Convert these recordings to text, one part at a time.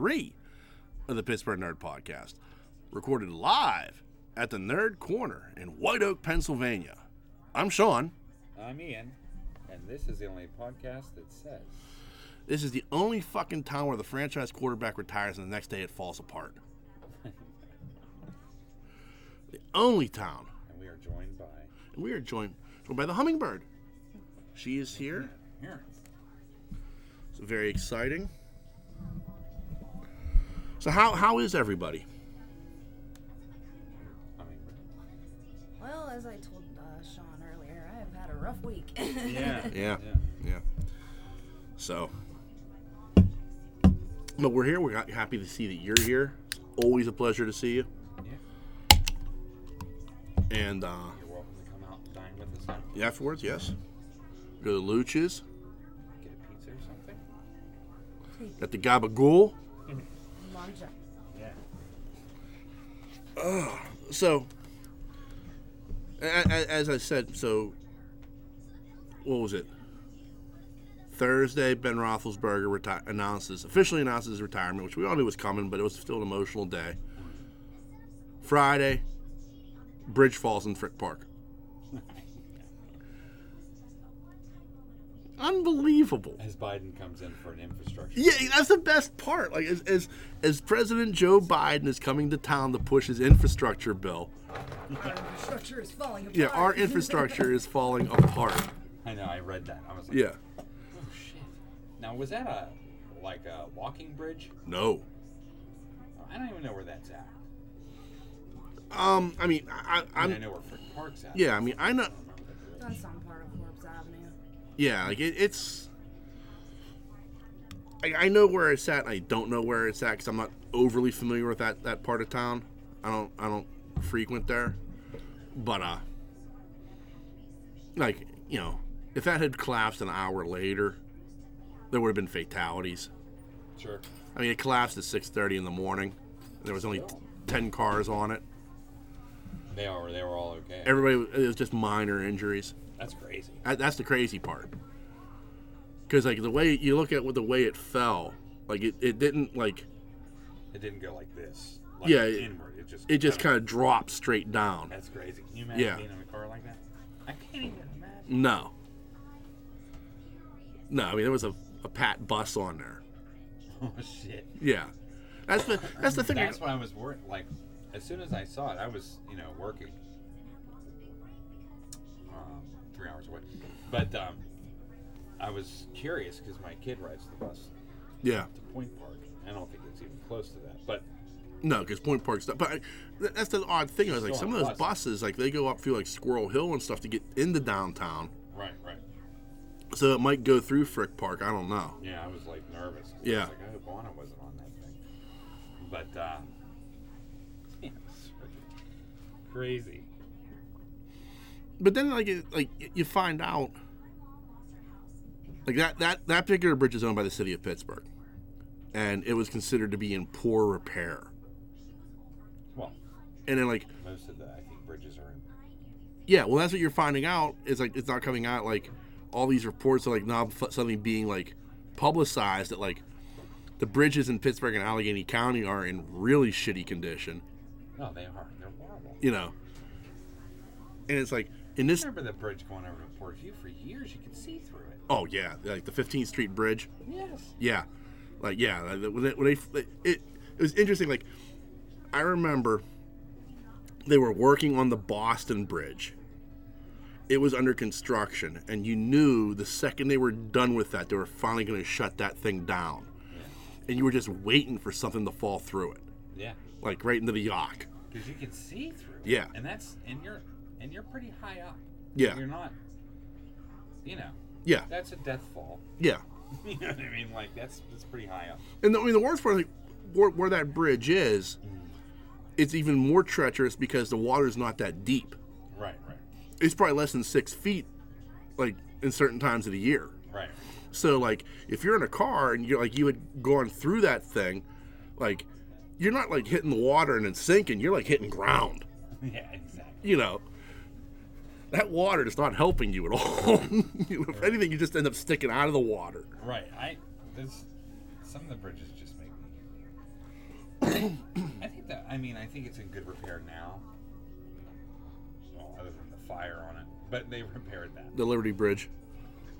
53 of the Pittsburgh Nerd Podcast, recorded live at the Nerd Korner in White Oak, Pennsylvania. I'm Sean. I'm Ian, and this is the only podcast that says This is the only fucking town where the franchise quarterback retires and the next day it falls apart. the only town. and we are joined by And we are joined, joined by the Hummingbird. She is here. here. It's very exciting. So how how is everybody? Well, as I told uh, Sean earlier, I have had a rough week. yeah, Yeah. Yeah. So but we're here. We're happy to see that you're here. It's always a pleasure to see you. yeah. And uh, You're welcome to come out and dine with us now. afterwards, yes. Go to Luch's. Get a pizza or something. Got the Gabagool. Yeah. So, a- a- as I said, so what was it? Thursday, Ben Roethlisberger reti- announces officially announces his retirement, which we all knew was coming, but it was still an emotional day. Friday, bridge falls in Frick Park. Unbelievable. As Biden comes in for an infrastructure. Yeah, that's the best part. Like as, as as President Joe Biden is coming to town to push his infrastructure bill, Our infrastructure is falling apart. yeah, our infrastructure is falling apart. I know. I read that. I was like, Yeah. oh shit. Now was that a like a walking bridge? No. I don't even know where that's at. Um, I mean, I, I, mean, I I'm, know where Frick Park's at. yeah, I mean, I know, yeah, like it, it's. I, I know where it's at. And I don't know where it's at because I'm not overly familiar with that that part of town. I don't I don't frequent there, but uh, like you know, if that had collapsed an hour later, there would have been fatalities. Sure. I mean, it collapsed at 6:30 in the morning. There was only t- ten cars on it. They are. They were all okay. Everybody, it was just minor injuries. That's crazy. That- That's the crazy part. Because like the way you look at with the way it fell, like it, it didn't like It didn't go like this. Like Yeah, it- inward. It just it just kinda- kind of dropped straight down. That's crazy. Can you imagine Yeah. being in a car like that? I can't even imagine. No. No, I mean there was a, a pat bus on there. Oh shit. Yeah, that's the that's the thing. That's what I was worried. Like, as soon as I saw it, I was, you know, working. Um, three hours away, but um, I was curious because my kid rides the bus yeah, to Point Park. I don't think it's even close to that, but no, because Point Park's. not. But I, that's the odd thing. I was like, some of those buses. buses, like they go up through like Squirrel Hill and stuff to get into downtown. right, right. So it might go through Frick Park. I don't know. Yeah, I was like nervous. Yeah. I was like, I hope Anna wasn't on that thing. But uh, yeah, it's freaking crazy. But then like it, like you find out like that that that particular bridge is owned by the city of Pittsburgh, and it was considered to be in poor repair. Well, And then like most of the I think bridges are in. yeah, well that's what you're finding out is like it's not coming out like all these reports are like now suddenly being like publicized that like the bridges in Pittsburgh and Allegheny County are in really shitty condition, No, they are. They're horrible. you know. And it's like in this I remember the bridge going over to Port Vue for years. You could see through it. oh yeah, like the 15th Street Bridge. Yes. Yeah, like yeah, like, when they, when they it, it was interesting. Like I remember they were working on the Boston Bridge. It was under construction, and you knew the second they were done with that, they were finally going to shut that thing down. Yeah. And you were just waiting for something to fall through it, Yeah. like right into the Yough. Because you can see through. Yeah. And that's and you're and you're pretty high up. Yeah. You're not. You know, Yeah, that's a death fall. yeah. you know what I mean? Like that's that's pretty high up. And the, I mean, the worst part, like, where, where that bridge is, mm. it's even more treacherous because the water's not that deep. Right. Right. it's probably less than six feet, like in certain times of the year. Right. So like if you're in a car and you're like you had gone through that thing, like you're not like hitting the water and then sinking. You're like hitting ground. Yeah. Exactly. You know, that water is not helping you at all. You know, if anything, you just end up sticking out of the water. Right. I. This some of the bridges just make me. I think that. I mean, I think it's in good repair now. Well, other than the fire on it, but they repaired that. The Liberty Bridge.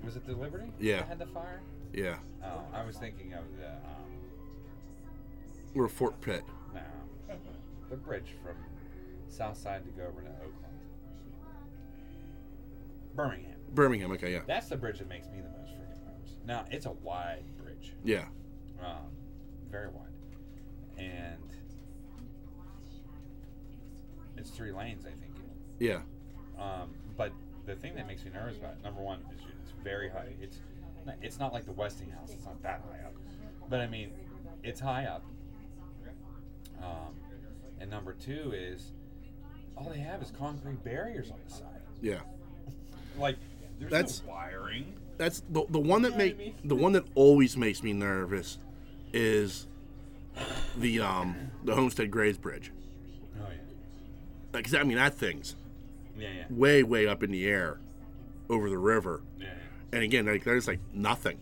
Was it the Liberty? Yeah. That had the fire. Yeah. Oh, I was thinking of the um, We're Fort Pitt. no, the bridge from South Side to go over to Oakland, Birmingham. Birmingham. Okay. Yeah. That's the bridge that makes me the most freaking nervous. Now it's a wide bridge, Yeah. um, very wide, and it's three lanes, I think. Yeah. Um, but the thing that makes me nervous about it, number one, is it's very high. It's not, it's not like the Westinghouse. It's not that high up, but I mean, it's high up. Um, and number two is all they have is concrete barriers on the side. Yeah. Like there's That's- no wiring. That's the the one that know what I mean? the one that always makes me nervous is the um the Homestead Grays Bridge. Oh yeah, Like, 'cause, I mean, that thing's yeah, yeah, way way up in the air over the river, yeah. yeah. and again, like there's like nothing.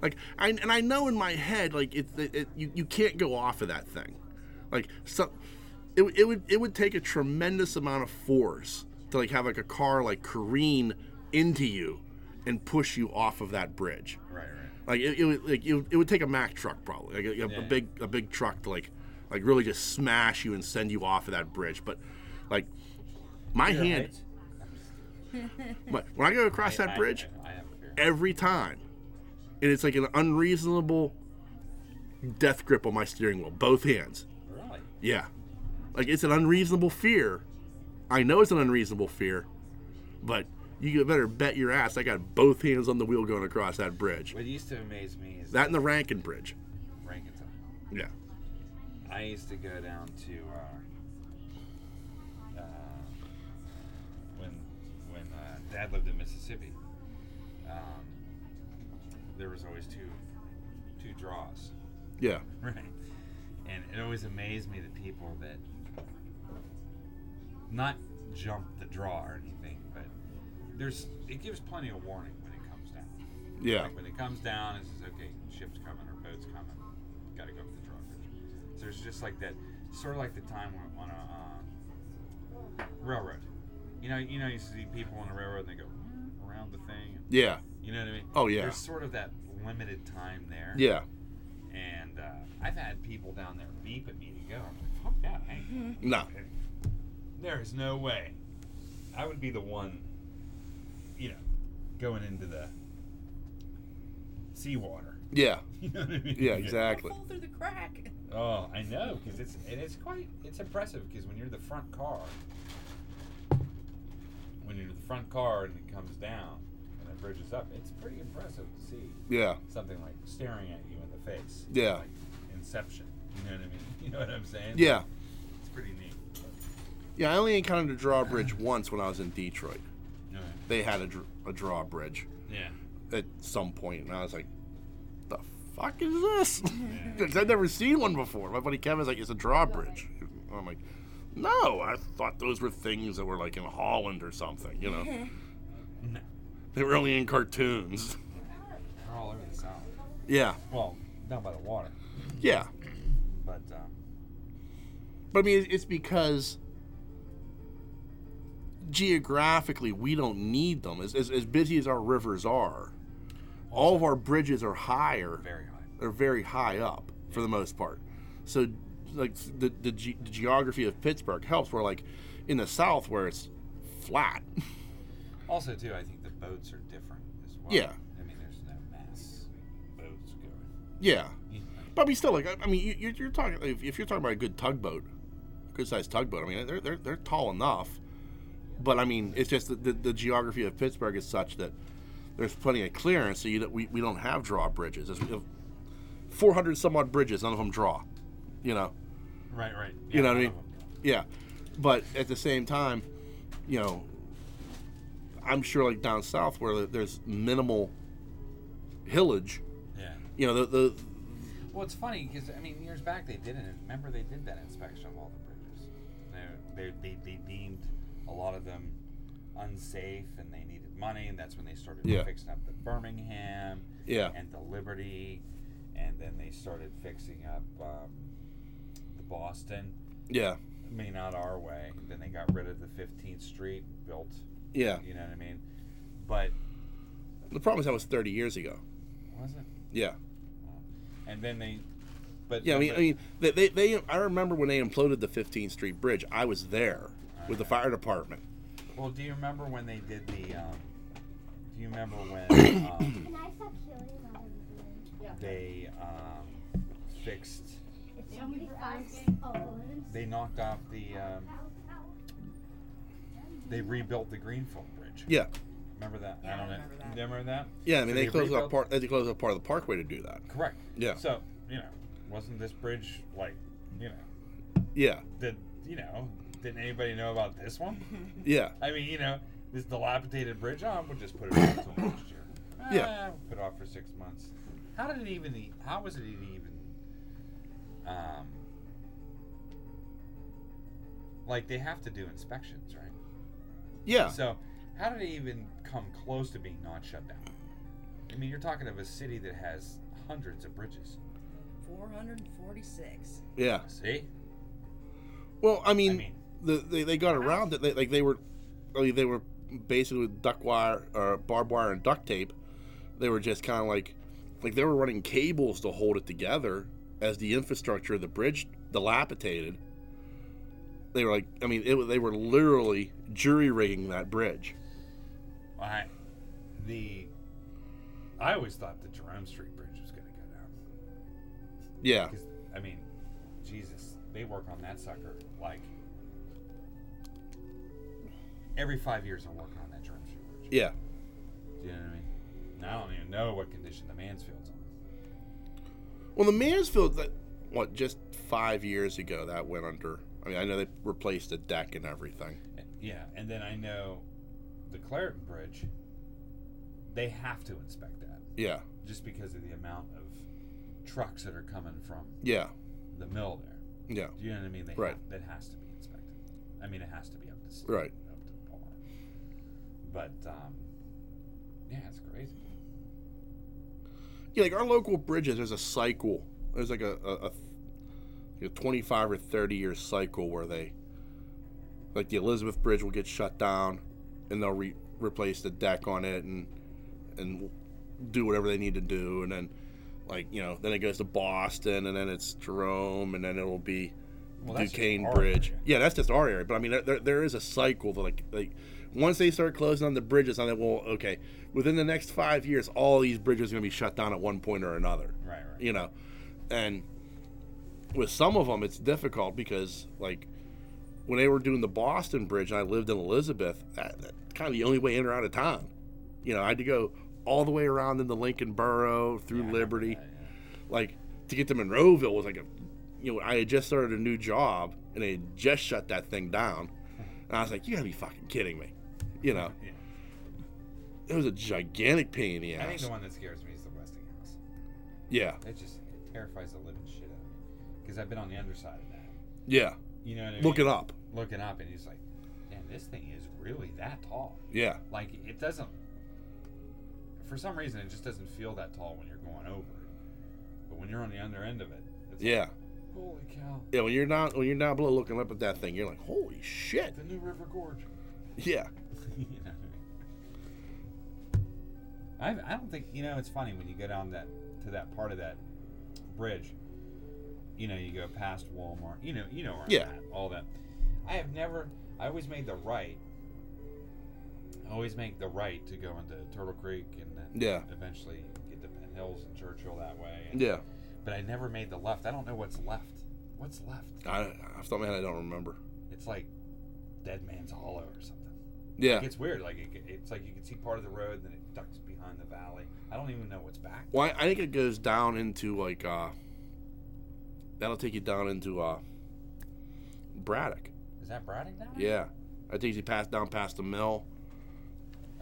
Like, I and I know in my head, like it, it, it you, you can't go off of that thing. Like, so it, it would it would take a tremendous amount of force to like have like a car like careen into you and push you off of that bridge. Right, right. Like it, it would like it, would- it would take a Mack truck probably, like a, Yeah. a big a big truck to like like really just smash you and send you off of that bridge. But like my of hand, heights? but when I go across I- that I- bridge, I, every time, and it's like an unreasonable death grip on my steering wheel, both hands. Really? Yeah, like it's an unreasonable fear. I know it's an unreasonable fear, but you better bet your ass I got both hands on the wheel going across that bridge. What used to amaze me is That and the Rankin Bridge. Rankin's up. Yeah. I used to go down to uh, uh, when when uh, Dad lived in Mississippi. There was always two two draws, Yeah. right? And it always amazed me the people that not jump the draw or anything, but there's it gives plenty of warning when it comes down. Yeah. Like when it comes down, it says, okay, ship's coming or boat's coming. Got to go up the draw. So there's just like that, sort of like the time when, on a uh, railroad. You know, you know, you see people on a railroad and they go around the thing. Yeah. You know what I mean? Oh, yeah. There's sort of that limited time there. Yeah. And uh, I've had people down there beep at me to go. I'm like, fuck that, I ain't No. there is no way. I would be the one, you know, going into the seawater. Yeah. You know what I mean? Yeah, exactly. Fall through the crack. Oh, I know, because it's and it's quite it's impressive because when you're the front car, when you're the front car and it comes down and it bridges up, it's pretty impressive to see Yeah. something like staring at you in the face. Yeah. Like Inception. You know what I mean? You know what I'm saying? Yeah. It's pretty neat. Yeah, I only encountered a drawbridge once when I was in Detroit. But, They had a, dr- a drawbridge yeah. at some point, and I was like, the fuck is this? Because I'd never seen one before. My buddy Kevin's like, it's a drawbridge. I'm like, no, I thought those were things that were like in Holland or something, you know? No. They were only in cartoons. They're all over the south. Yeah. Well, down by the water. Yeah. But um, But I mean, it's because geographically we don't need them. As, as, as busy as our rivers are, all of our bridges are higher. very high. They're very high up for the most part. So, like the the, ge- the geography of Pittsburgh helps. Where like in the south where it's flat. Also, too, I think boats are different as well. Yeah. I mean, there's no mass boats going. yeah. But I mean, still, like I- I mean, you, you're, you're talking if, if you're talking about a good tugboat, good sized tugboat. I mean, they're, they're they're tall enough. But I mean, it's just that the, the geography of Pittsburgh is such that there's plenty of clearance, so you, don't- we we don't have drawbridges. There's 400 some odd bridges, none of them draw. You know. Right, right. You know what I mean? Yeah, but at the same time, you know, I'm sure like down south where there's minimal hillage. Yeah. You know, the the Well, it's funny because I mean, years back they did it. Remember, they did that inspection of all the bridges. They, they, they, they deemed a lot of them unsafe, and they needed money, and that's when they started Yeah. fixing up the Birmingham Yeah. and the Liberty, and then they started fixing up um, the Boston. Yeah. I mean, not our way. Then they got rid of the 15th Street, built. Yeah. You know what I mean? But The problem is that was 30 years ago. was it? Yeah. And then they, but Yeah, I mean, but- I mean, they, they, they, I remember when they imploded the 15th Street Bridge. I was there with the fire department. Well, do you remember when they did the? Um, do you remember when um, Can I stop killing they um, fixed? If somebody finds owns. They knocked off the. They rebuilt the Greenfield Bridge. Yeah, Remember that? Yeah, I don't know. remember that. Remember that? yeah. I mean, So they closed rebuilt- up part. They closed up part of the parkway to do that. Correct. Yeah. So you know, wasn't this bridge like, you know, Yeah, did you know? Didn't anybody know about this one? yeah, I mean, you know, this dilapidated bridge. Oh, we'll just put it off until next year. Yeah. Ah, we'll put it off for six months. How did it even? How was it even? Um, like they have to do inspections, right? Yeah. So, how did it even come close to being not shut down? I mean, you're talking of a city that has hundreds of bridges. 446. Yeah. See? Well, I mean, I mean- the, they, they got around it. They, like they were, I mean, they were basically with duck wire or barbed wire and duct tape. They were just kind of like, like they were running cables to hold it together as the infrastructure of the bridge dilapidated. They were like, I mean, it, they were literally jury rigging that bridge. I, the, I always thought the Jerome Street Bridge was going to go down. Yeah, Because, I mean, Jesus, they work on that sucker like every five years. I'm working on that Jerome Street Bridge. yeah. Do you know what I mean? And I don't even know what condition the Mansfield's on. Well, the Mansfield, that what just five years ago that went under. I mean, I know they replaced the deck and everything. Yeah, and then I know the Clairton Bridge. They have to inspect that Yeah, just because of the amount of trucks that are coming from yeah, the mill there. yeah. Do you know what I mean? They Right. Have, that has to be inspected. I mean, it has to be up to s- Right. up to par. But um, yeah, it's crazy. Yeah, like our local bridges, there's a cycle. There's like a, a, a, a 25 or 30 year cycle where they, like the Elizabeth Bridge will get shut down and they'll re- replace the deck on it and, and do whatever they need to do. And then, like, you know, then it goes to Boston and then it's Jerome and then it'll be Well, Duquesne Bridge. area. Yeah, that's just our area. But I mean, there- there, there is a cycle that, like, like, once they start closing on the bridges, I'm like, well, okay, within the next five years, all these bridges are going to be shut down at one point or another. Right, right. You know, and with some of them, it's difficult because, like, when they were doing the Boston Bridge, and I lived in Elizabeth, that, that kind of the only way in or out of town. You know, I had to go all the way around in the Lincoln Borough through Yeah, Liberty that, yeah. like to get to Monroeville was like a you know I had just started a new job and they had just shut that thing down and I was like you gotta be fucking kidding me you know Yeah. it was a gigantic pain in the ass. I think the one that scares me is the Westinghouse. yeah It just it terrifies the living shit out of me because I've been on the underside of that. yeah You know what I mean? look it up Looking up, and he's like, "Man, this thing is really that tall." yeah Like it doesn't. For some reason, it just doesn't feel that tall when you're going over it. But when you're on the under end of it, it's yeah Like, Holy cow! yeah when you're not when you're down below looking up at that thing you're like holy shit The New River Gorge. yeah you know I mean? I, I don't think you know. It's funny when you go down that to that part of that bridge. You know, you go past Walmart. You know, you know where Yeah. I'm at. All that. I have never. I always made the right. I always make the right to go into Turtle Creek and then Yeah. eventually get to Penn Hills and Churchill that way. And, yeah But I never made the left. I don't know what's left. What's left? I the top of I don't remember It's like Dead Man's Hollow or something. yeah It's weird. Like it, it's like you can see part of the road, then it ducks behind the valley. I don't even know what's back. well I, I think it goes down into like uh that'll take you down into uh Braddock Is that Braddock down? Yeah, I think you pass down past the mill.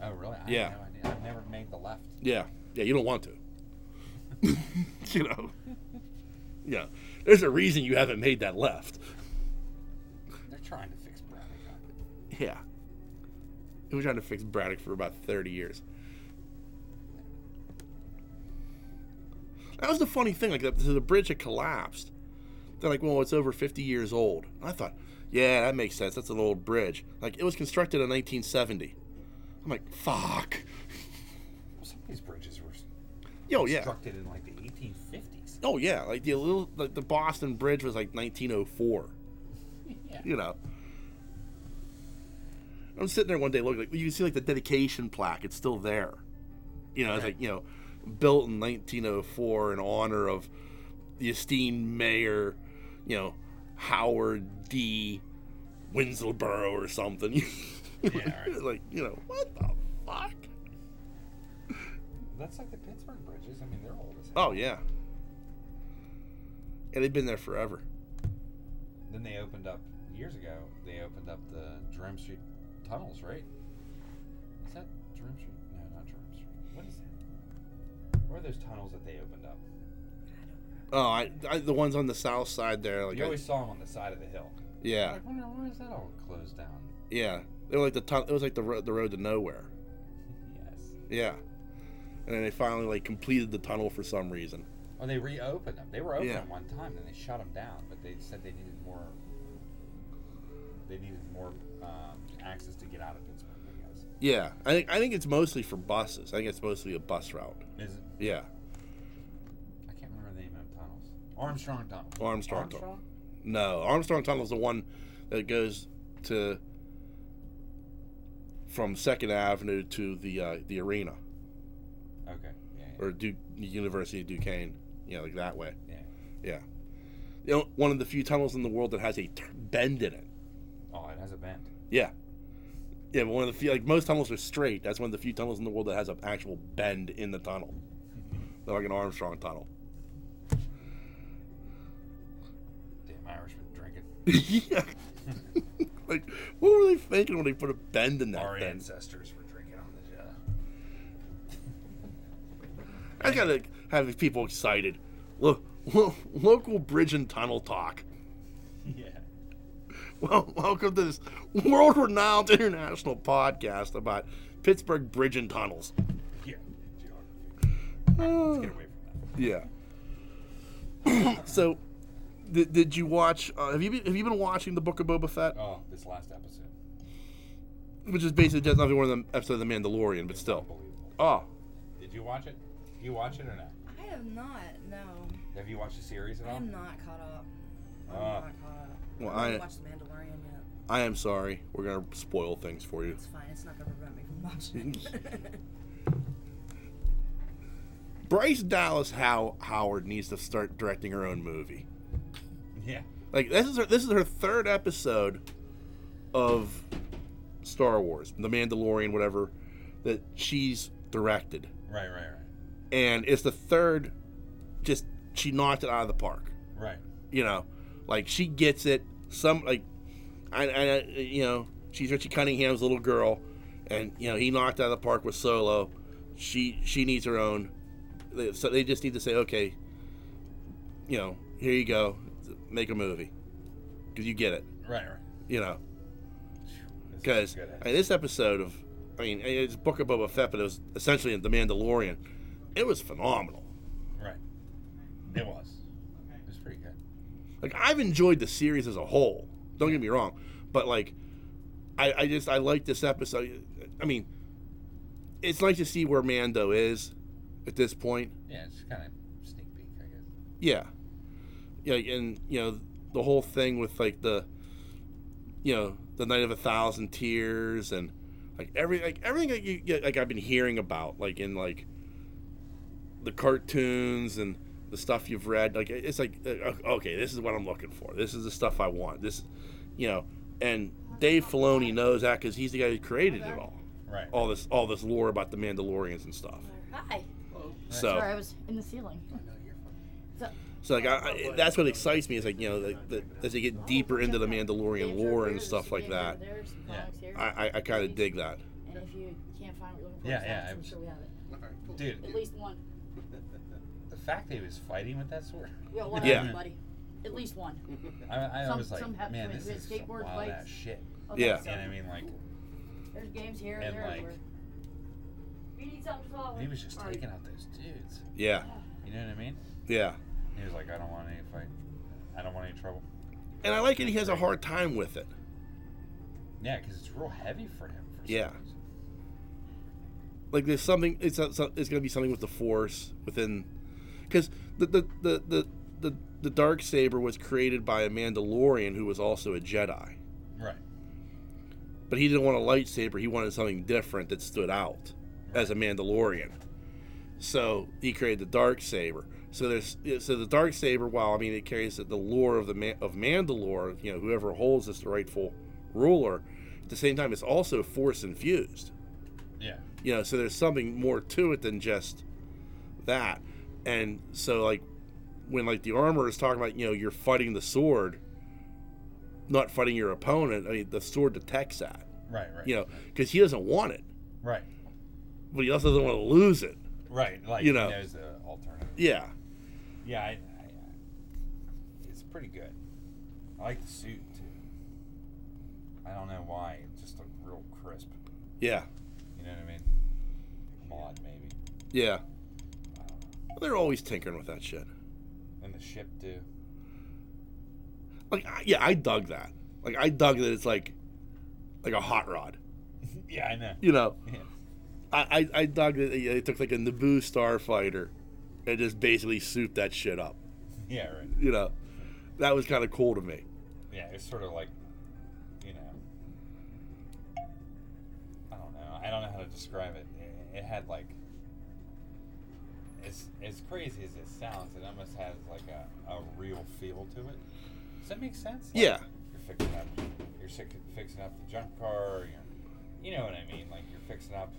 Oh, really? I Yeah. Have no idea. I've never made the left. Yeah, yeah, you don't want to. you know, yeah. There's a reason you haven't made that left. They're trying to fix Braddock. Huh? Yeah, we were trying to fix Braddock for about thirty years. That was the funny thing. Like the, the bridge had collapsed. They're like, well, it's over 50 years old. I thought, yeah, that makes sense. That's an old bridge. Like it was constructed in 1970. I'm like, fuck. Some of these bridges were Yo, yeah. constructed in like the 1850s. Oh yeah, like the little like the Boston Bridge was like 1904. Yeah. You know. I'm sitting there one day looking like you can see like the dedication plaque. It's still there. You know, it's like you know, built in 1904 in honor of the esteemed mayor, you know, Howard D. Winslowboro or something. Yeah, right. like you know what the fuck? That's like the Pittsburgh bridges. I mean, they're old as hell. Oh yeah. And they've been there forever. Then they opened up years ago. They opened up the Jerome Street tunnels, right? Is that Jerome Street? No, not Jerome Street. What is that? Where are those tunnels that they opened up? Oh, I, I the ones on the south side there, like you I- always saw them on the side of the hill. yeah, Like, wonder why is that all closed down? yeah. They were like the tun- it was like the road, the road to nowhere. yes. Yeah, and then they finally like completed the tunnel for some reason. Oh, they reopened them. They were open Yeah. one time, then they shut them down. But they said they needed more. They needed more um, access to get out of Pittsburgh. I guess. Yeah, I think I think it's mostly for buses. I think it's mostly a bus route. Is it? Yeah, I can't remember the name of the tunnels. Armstrong Tunnel. Armstrong Tunnel. no, Armstrong Tunnel is the one that goes to from Second Avenue to the uh, the arena Okay. Yeah. yeah. or Duke University of Duquesne. You know, like that way. yeah. Yeah, you know, one of the few tunnels in the world that has a t- bend in it. Oh, it has a bend. Yeah. Yeah, but one of the few, like most tunnels are straight. That's one of the few tunnels in the world that has an actual bend in the tunnel. Like an Armstrong tunnel. Yeah. like, what were they thinking when they put a bend in that Our thing? ancestors were drinking on the job. I gotta have these people excited. Look, lo- local bridge and tunnel talk. Yeah. Well, welcome to this world-renowned international podcast about Pittsburgh bridge and tunnels. Yeah. Geography. Uh, Let's get away from that. Yeah. so, did, did you watch? Uh, have you been, have you been watching the Book of Boba Fett? Oh, this last episode. Which is basically just nothing more than an episode of The Mandalorian, but still. Oh, Did you watch it? You watch it or not? I have not. No, Have you watched the series at I all? am not caught up. I'm Ah. not caught up. Well, I haven't I- watched The Mandalorian yet. I am sorry. We're gonna spoil things for you. It's fine. It's not gonna prevent me from watching. Bryce Dallas How Howard needs to start directing her own movie. Yeah. Like this is her this is her third episode of Star Wars, The Mandalorian, whatever, that she's directed. Right, right, right. And it's the third just she knocked it out of the park. right. You know, like she gets it. Some like, I, I you know, she's Richie Cunningham's little girl, and you know he knocked out of the park with Solo. She she needs her own. So they just need to say, okay, you know, here you go, make a movie, because you get it, Right, right. you know. Because. Eh? I mean, this episode of, I mean, it's Book of Boba Fett, but it was essentially in the Mandalorian. It was phenomenal. Right. It was. It was pretty good. like I've enjoyed the series as a whole. Don't get me wrong, but like I, I just I like this episode. I mean, it's nice to see where Mando is at this point. Yeah, it's kind of sneak peek, I guess. Yeah, yeah, and you know the whole thing with like the you know the Night of a Thousand Tears and like every like everything that you get like I've been hearing about like in like the cartoons and the stuff you've read like it's like uh, okay this is what I'm looking for this is the stuff I want this you know and Dave Filoni knows that because he's the guy who created it all Right. all this all this lore about the Mandalorians and stuff Hi. so Sorry, I was in the ceiling. So, So like, I, I, that's what excites me is like you know like, the, as they get deeper into the Mandalorian lore and stuff like that. Yeah. I, I, I kind of dig that. And if you can't find what you're looking for, Yeah, yeah, I I'm was- sure we have it. Dude, At least one. the fact that he was fighting with that sword. We got one Yeah. of everybody. At least one. I, I Some- was like, some have man, twins. this We is had skateboard wild bikes. ass shit. Okay, Yeah. so And I mean, like, there's games here And, and there. like- everywhere. You need something to follow. he was just Alright. taking out those dudes. Yeah, You know what I mean? Yeah. He was like, I don't want any fight. I don't want any trouble. And I like it. He has a hard time with it. Yeah, because it's real heavy for him. For Yeah. reason. like there's something it's uh, a, it's going to be something with the force within because the the, the the the the dark saber was created by a mandalorian who was also a jedi Right. but he didn't want a lightsaber he wanted something different that stood out as a mandalorian so he created the dark saber so there's so the dark saber while i mean it carries the lore of the of mandalore you know whoever holds this the rightful ruler at the same time it's also force infused Yeah. you know so there's something more to it than just that and so like when like the armor is talking about you know you're fighting the sword not fighting your opponent i mean the sword detects that Right. Right. you know because he doesn't want it Right. but he also doesn't want to lose it Right. Like You know. know, knows the alternative. yeah Yeah. I, I, uh, it's pretty good. I like the suit too. I don't know why. It just looked real crisp. yeah You know what I mean? Mod maybe. yeah I they're always tinkering with that shit And the ship too. like yeah i dug that like i dug that it's like like a hot rod yeah, I know. you know Yeah. I, I, I dug that it took like a Naboo starfighter and just basically souped that shit up. Yeah. Right. You know, that was kind of cool to me. Yeah. It's sort of like, you know. I don't know. I don't know how to describe it. It, it had like. As, as crazy as it sounds, it almost has like a, a real feel to it. Does that make sense? Like, Yeah. You're fixing up. You're fixing up the junk car. You're, you know what I mean? Like you're fixing up.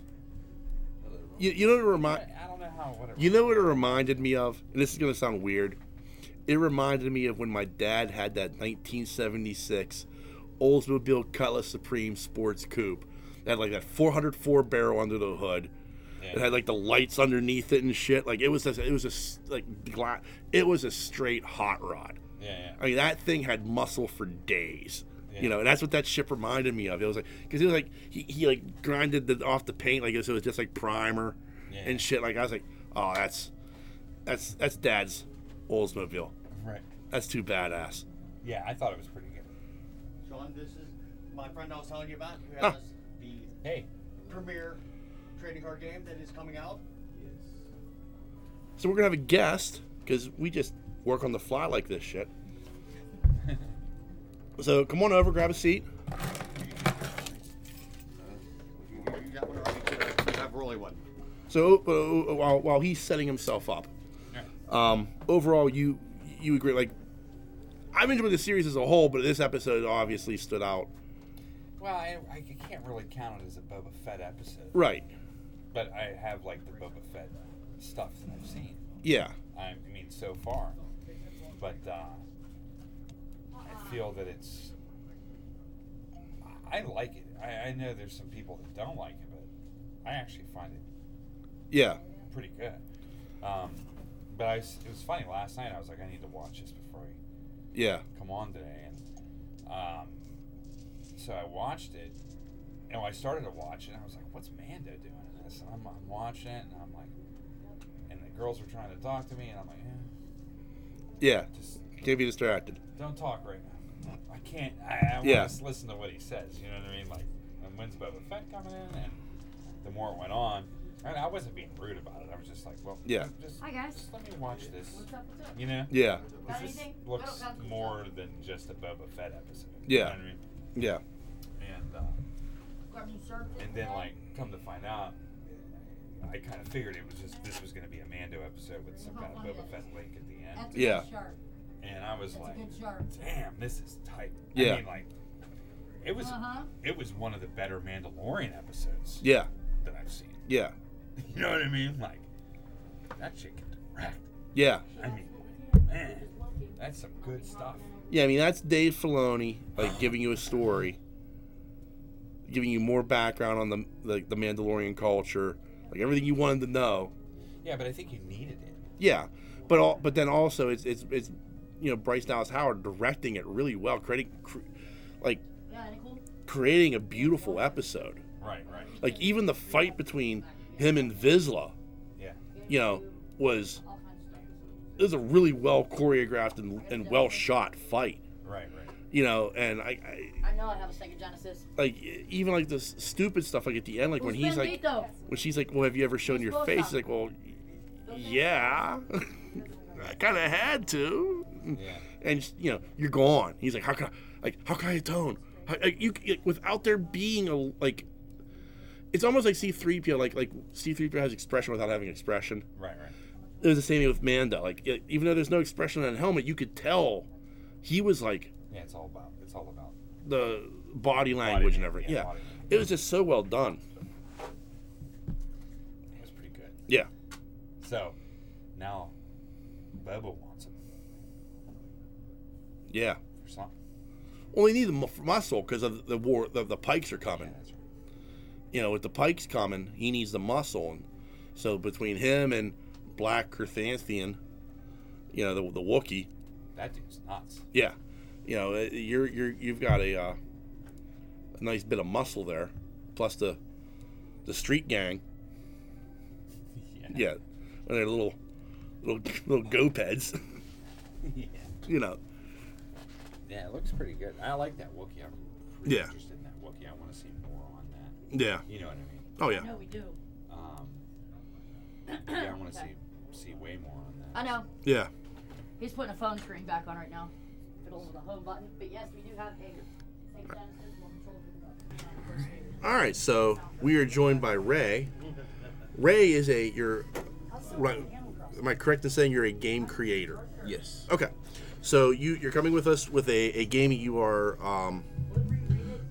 You, you know what it remind I, I don't know how. Whatever. you know what it reminded me of, and this is gonna sound weird. It reminded me of when my dad had that 1976 Oldsmobile Cutlass Supreme Sports Coupe. It had like that 404 barrel under the hood. Yeah. It had like the lights underneath it and shit. Like it was a, it was a like gla- it was a straight hot rod. Yeah. Yeah. I mean, that thing had muscle for days. Yeah. You know, and that's what that ship reminded me of. It was like because it was like he, he like grinded the, off the paint like it was, it was just like primer Yeah. and shit. Like I was like, oh, that's that's that's Dad's Oldsmobile. Right. That's too badass. Yeah, I thought it was pretty good. Sean, this is my friend I was telling you about who has the Hey. premier trading card game that is coming out. Yes. So we're gonna have a guest because we just work on the fly like this shit. So come on over, grab a seat. You, you got one already too. You have Rolly one. So uh, while while he's setting himself up, um, overall, you you agree? Like, I've enjoyed the series as a whole, but this episode obviously stood out. Well, I, I can't really count it as a Boba Fett episode. Right? But I have like the Boba Fett stuff that I've seen. Yeah. I mean, so far. But uh, I feel that it's. I like it. I, I know there's some people that don't like it, but I actually find it Yeah. pretty good. Um, but I, it was funny last night. I was like, I need to watch this before I Yeah. come on today, and um, so I watched it, and when I started to watch it, I was like, "What's Mando doing in this?" And I'm, I'm watching it, and I'm like, and the girls were trying to talk to me, and I'm like, eh, Yeah. "Just Can't be distracted. don't talk right now. I can't. I, I Yeah. want to listen to what he says. You know what I mean? Like, and when's Boba Fett coming in? And the more it went on, and I wasn't being rude about it. I was just like, well, Yeah. just, Hi, guys. just let me watch this. What's up? What's up? You know? Yeah. Got this looks No, no, no. more than just a Boba Fett episode. You Yeah. know what I mean? Yeah. And uh, Got any surf and then like come to find out, I kind of figured it was just this was going to be a Mando episode with some kind of Boba Fett link at the end. That's a Yeah. Good shark. And I was That's like, a good shark. damn, this is tight. Yeah. I mean, like, it was Uh-huh. it was one of the better Mandalorian episodes Yeah. that I've seen. Yeah. You know what I mean? Like, that shit can direct. Yeah. I mean, man, that's some good stuff. Yeah. I mean, that's Dave Filoni like giving you a story, giving you more background on the like the Mandalorian culture, like everything you wanted to know. Yeah, but I think you needed it. Yeah, but all, but then also it's it's it's you know Bryce Dallas Howard directing it really well, creating cr- like Yeah, any cool? creating a beautiful episode. Right, right. Like even the fight between him and Vizsla, Yeah. you know, was All kinds of stuff. this is a really well choreographed and, and well shot fight. Right, right. You know, and I, I I know I have a second Genesis. like even like this stupid stuff like at the end, like when he's like Bandito? when she's like, "Well, have you ever shown Who's your face?" He's like, "Well, yeah, I kind of had to." Yeah. And you know, you're gone. He's like, "How can I, like how can I atone?" How, like, you like, without there being a like, it's almost like C-3PO. Like like C-3PO has expression without having expression. Right, right. It was the same thing with Manda. Like it, even though there's no expression on the helmet, you could tell he was like Yeah, it's all about. It's all about. the body language and everything. yeah, Yeah, it was just so well done. It was pretty good. Yeah. So, now, Boba Yeah. something. Well, they need the muscle because of the war. The, the Pykes are coming. Yeah, right. You know, with the Pykes coming, he needs the muscle, and so between him and Black Krrsantan, you know, the the Wookiee, That dude's nuts. yeah, you know, uh, you're you're you've got a, uh, a nice bit of muscle there, plus the the street gang, yeah, and they're little little little gopeds, yeah. you know, Yeah, it looks pretty good. I like that Wookiee. I'm really Yeah. interested in that Wookiee. I want to see more on that. yeah, You know what I mean? oh yeah, No, we do. Um, yeah, I want to see see way more on that. I know. yeah. He's putting a phone screen back on right now. Fiddle with the home button. But yes, we do have a Sega Genesis one control All right, so we are joined by Ray. Ray is a you're right. Am I correct in saying you're a game creator? Yes. Okay, so you you're coming with us with a, a game you are um,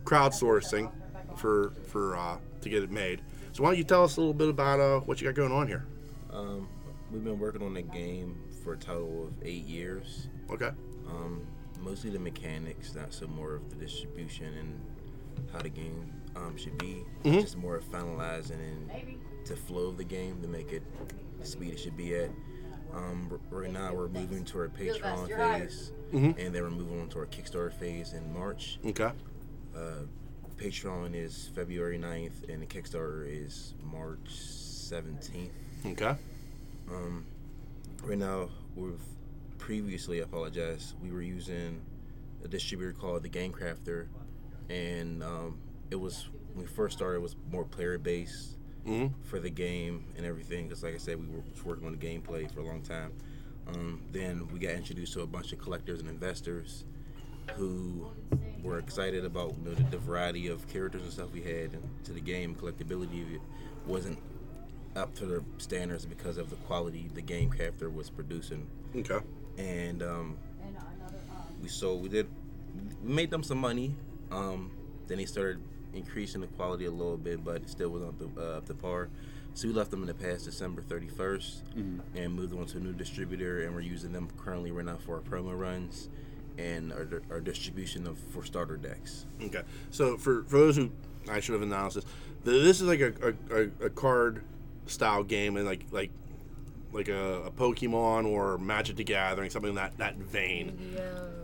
crowdsourcing for for uh, to get it made. So why don't you tell us a little bit about uh, what you got going on here? Um, we've been working on the game for a total of eight years. Okay. Um, mostly the mechanics, not so more of the distribution and how the game um, should be. Mhm. Just more of finalizing and the flow of the game to make it the speed it should be at. Um, right now, we're moving to our Patreon you're hired. phase, Mhm. and then we're moving on to our Kickstarter phase in March. Okay. Uh, Patreon is February 9th, and the Kickstarter is March 17th. Okay. Um, right now, we've previously, apologized. we were using a distributor called the Game Crafter, and um, it was when we first started, it was more player based hmm for the game and everything. Because, like I said, we were working on the gameplay for a long time. Um, then we got introduced to a bunch of collectors and investors who were excited about you know, the, the variety of characters and stuff we had and to the game. Collectability wasn't up to their standards because of the quality the game crafter was producing. Okay. And um, we sold, we did, we made them some money. Um, then they started increasing the quality a little bit, but it still wasn't up to, uh, up to par. So we left them in the past December 31st and moved on to a new distributor, and we're using them currently right now for our promo runs and our, our distribution of for starter decks. Okay. So for for those who I should have announced this, th- this is like a, a, a, a card style game and like like like a, a Pokemon or Magic the Gathering, something in that that vein.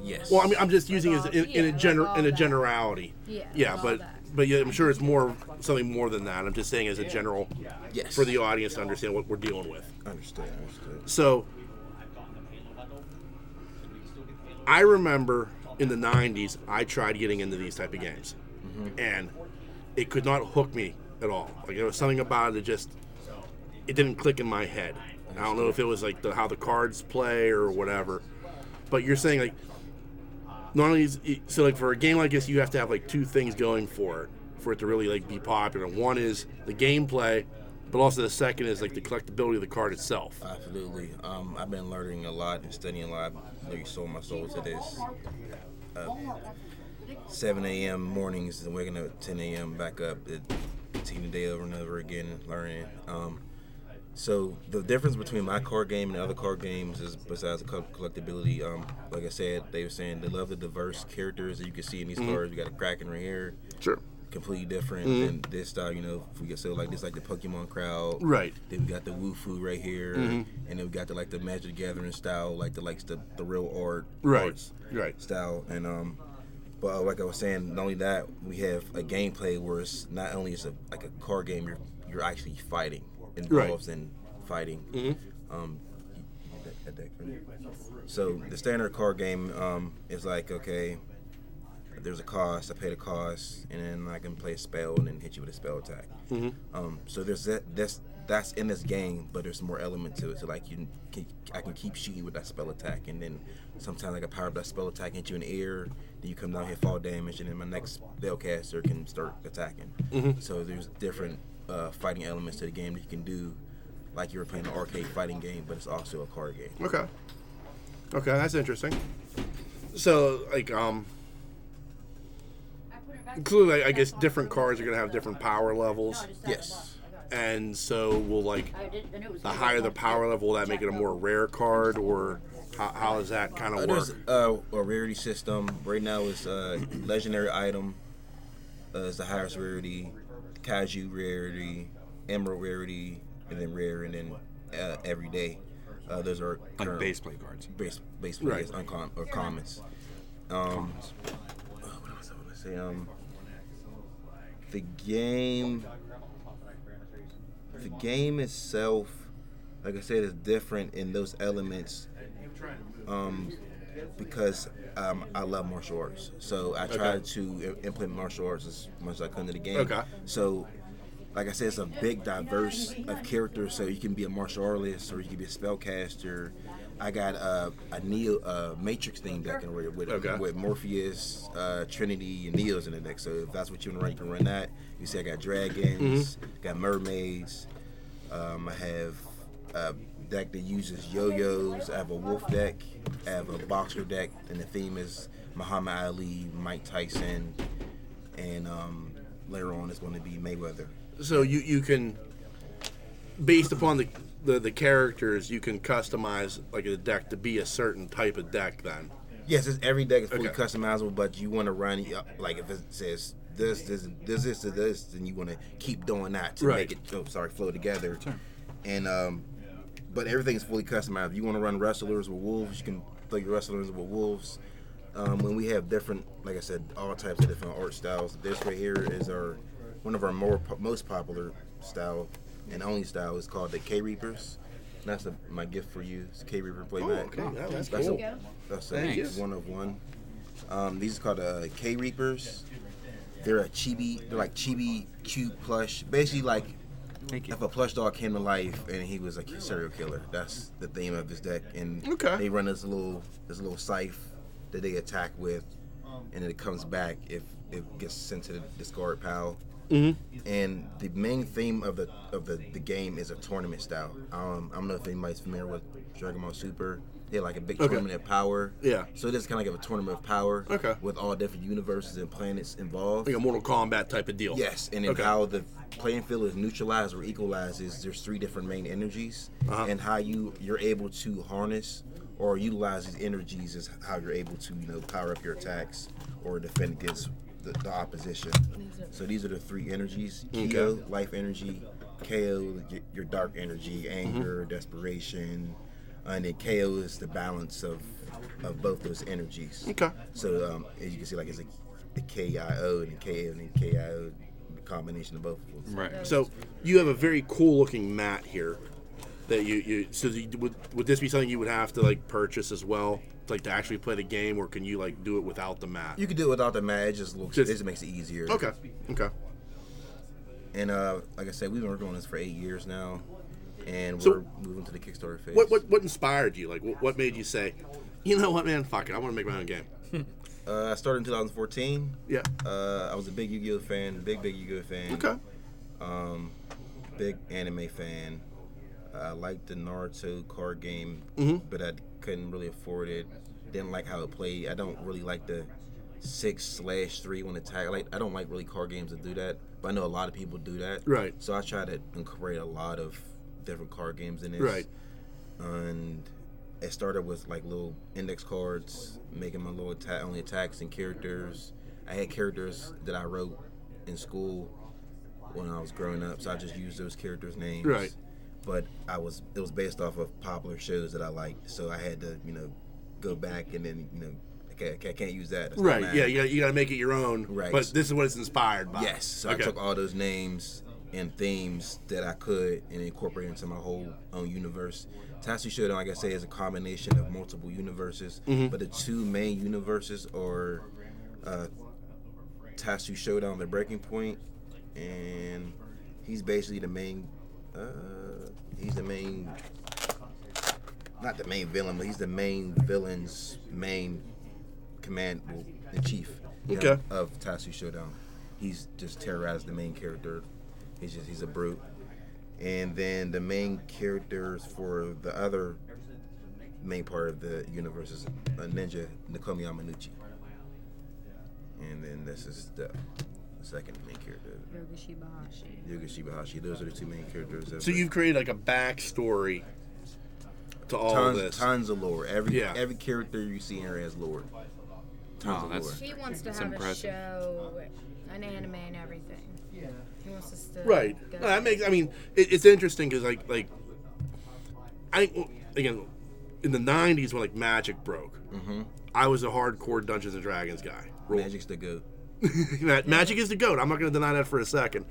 Yes. Well, I mean, I'm just using it all- as in, in yeah, a like gener- in a that. generality. Yeah, Yeah, like all but that. But yeah, I'm sure it's more something more than that. I'm just saying as a general yes. for the audience to understand what we're dealing with. Understood. Understood. So I remember in the 90s I tried getting into these type of games mm-hmm. and it could not hook me at all. Like there was something about it that just it didn't click in my head. I don't know if it was like the, how the cards play or whatever. But you're saying like is so like for a game like this you have to have like two things going for it for it to really like be popular. One is the gameplay, but also the second is like the collectability of the card itself. Absolutely. Um, I've been learning a lot and studying a lot. I you sold my soul to this. Uh, 7 a.m. mornings and waking up at 10 a.m. back up, it, the day over and over again, learning. Um, so the difference between my card game and other card games is besides the co- collectability. Um, like I said, they were saying they love the diverse characters that you can see in these cards. We got a Kraken right here, Sure. completely different than this style. You know, if we get so like this, like the Pokemon crowd, Right. then we got the Wufu right here, and then we got the like the Magic Gathering style, like the like the, the real art, Right. arts Right. style, and um, but uh, like I was saying, not only that, we have a gameplay where it's not only is a like a card game, you're you're actually fighting, involves in fighting. Um, for you. So the standard card game um, is like okay, there's a cost. I pay the cost, and then I can play a spell and then hit you with a spell attack. Um, so there's that. That's that's in this game, but there's more element to it. So like you can, I can keep shooting with that spell attack, and then sometimes like a power up that spell attack, hit you in the air. Then you come down here, fall damage, and then my next spellcaster can start attacking. So there's different uh, fighting elements to the game that you can do, like you were playing an arcade fighting game, but it's also a card game. Okay. Okay, that's interesting. So, like, um, clearly, I guess different cards are gonna have different power levels, Yes. and so will like I did, I knew it was the higher the power level, will that make it a more rare card, or how, how does that kind Uh, of there's work? uh, a rarity system. Right now is uh, legendary item uh, is the highest rarity, Kaiju rarity, Emerald rarity, and then rare, and then uh, everyday. Uh, those are Like current- base play cards. base base Right. plays, uncommon or commons. Um, oh, what was I going to say? Um, the game, the game itself, like I said, is different in those elements. Um, because um, I love martial arts, so I try Okay. to implement martial arts as much as I can to the game. Okay. So like I said, it's a big diverse of characters. So you can be a martial artist or you can be a spellcaster. I got uh, a Neo uh, Matrix theme deck in there with, Okay. with Morpheus, uh, Trinity, and Neos in the deck. So if that's what you want to run, you can run that. You see, I got dragons, got mermaids. Um, I have a deck that uses yo-yos. I have a wolf deck. I have a boxer deck, and the theme is Muhammad Ali, Mike Tyson, and um, later on it's going to be Mayweather. So you you can, based upon the, the the characters, you can customize like a deck to be a certain type of deck. Then. Yes, it's, every deck is fully Okay. customizable, but you want to run uh, like if it says this, this, this, this, this, this, then you want to keep doing that to Right. make it oh, sorry flow together. And um, but everything's fully customized. If you want to run wrestlers with wolves, you can play your wrestlers with wolves. Um, when we have different, like I said, all types of different art styles. This right here is our one of our more most popular style and only style is called the K Reapers. That's a, my gift for you. It's K Reaper playmat. okay. Yeah, that's That's cool. a, that's a one of one. Um, these are called uh, K Reapers. They're a chibi. They're like chibi cute plush. Basically, like Thank you. if a plush dog came to life and he was a serial killer. That's the theme of this deck. And Okay. they run this little this little scythe that they attack with, and then it comes back if it gets sent to the discard pile. Mm-hmm. And the main theme of the of the, the game is a tournament style. Um, I don't know if anybody's familiar with Dragon Ball Super. They had like a big Okay. tournament of power. Yeah. So this is kind of like a tournament of power. Okay. With all different universes and planets involved. Like a Mortal Kombat type of deal. Yes, and then Okay. how the playing field is neutralized or equalized is there's three different main energies, Uh-huh. and how you you're able to harness or utilize these energies is how you're able to you know power up your attacks or defend against the, the opposition. So these are the three energies: Kyo, life energy; KO, your dark energy, anger, desperation, and then KO is the balance of of both those energies. Okay. So um, as you can see, like it's a the KIO and the KO and then KIO, the combination of both of them. Right. So you have a very cool looking mat here that you you so you, would would this be something you would have to like purchase as well like to actually play the game or can you like do it without the mat? You can do it without the mat. It just looks. Just- it just makes it easier. Okay. Okay. And uh, like I said, we've been working on this for eight years now, and So- we're moving to the Kickstarter phase. What what what inspired you? Like what, what made you say, you know what, man, fuck it, I want to make my own game. Uh, I started in 2014. Yeah. Uh, I was a big Yu-Gi-Oh fan, big big Yu-Gi-Oh fan. Okay. Um, big anime fan. I liked the Naruto card game, Mhm. but I couldn't really afford it. Didn't like how it played. I don't really like the six slash three when attack. Like I don't like really card games that do that, but I know a lot of people do that. Right. So I try to incorporate a lot of different card games in this. Right. And it started with like little index cards, making my little attack only attacks and characters. I had characters that I wrote in school when I was growing up, so I just used those characters' names. Right. But I was it was based off of popular shows that I liked, so I had to you know go back and then you know okay, I can't use that. That's Right. Yeah. You got you got to make it your own. Right. But this is what it's inspired by. Yes. So Okay. I took all those names and themes that I could and incorporate into my whole own universe. Tasuo Showdown, like I say, is a combination of multiple universes, but the two main universes are uh, Tasuo Showdown, the Breaking Point, and he's basically the main. Uh, he's the main. Not the main villain, but he's the main villain's main command in chief you know, of Tasuo Showdown. He's just terrorized the main character. He's just he's a brute. And then the main characters for the other main part of the universe is a ninja, Nakomi Yamanuchi. And then this is the second main character, Yoga Shibahashi. Yuga Shibahashi. Those are the two main characters. So you've created like a backstory to all tons, this. tons of lore. Every Yeah. every character you see in here has lore. Oh, tons Oh, of that's- lore. He wants to It's have impressive. a show, an anime, and everything. He wants us to Right. go- No, that makes. I mean, it, it's interesting because like like, I think, again in the '90s when like Magic broke, Mm-hmm. I was a hardcore Dungeons and Dragons guy. Roll- Magic's the goat. Ma- Magic is the goat. I'm not going to deny that for a second.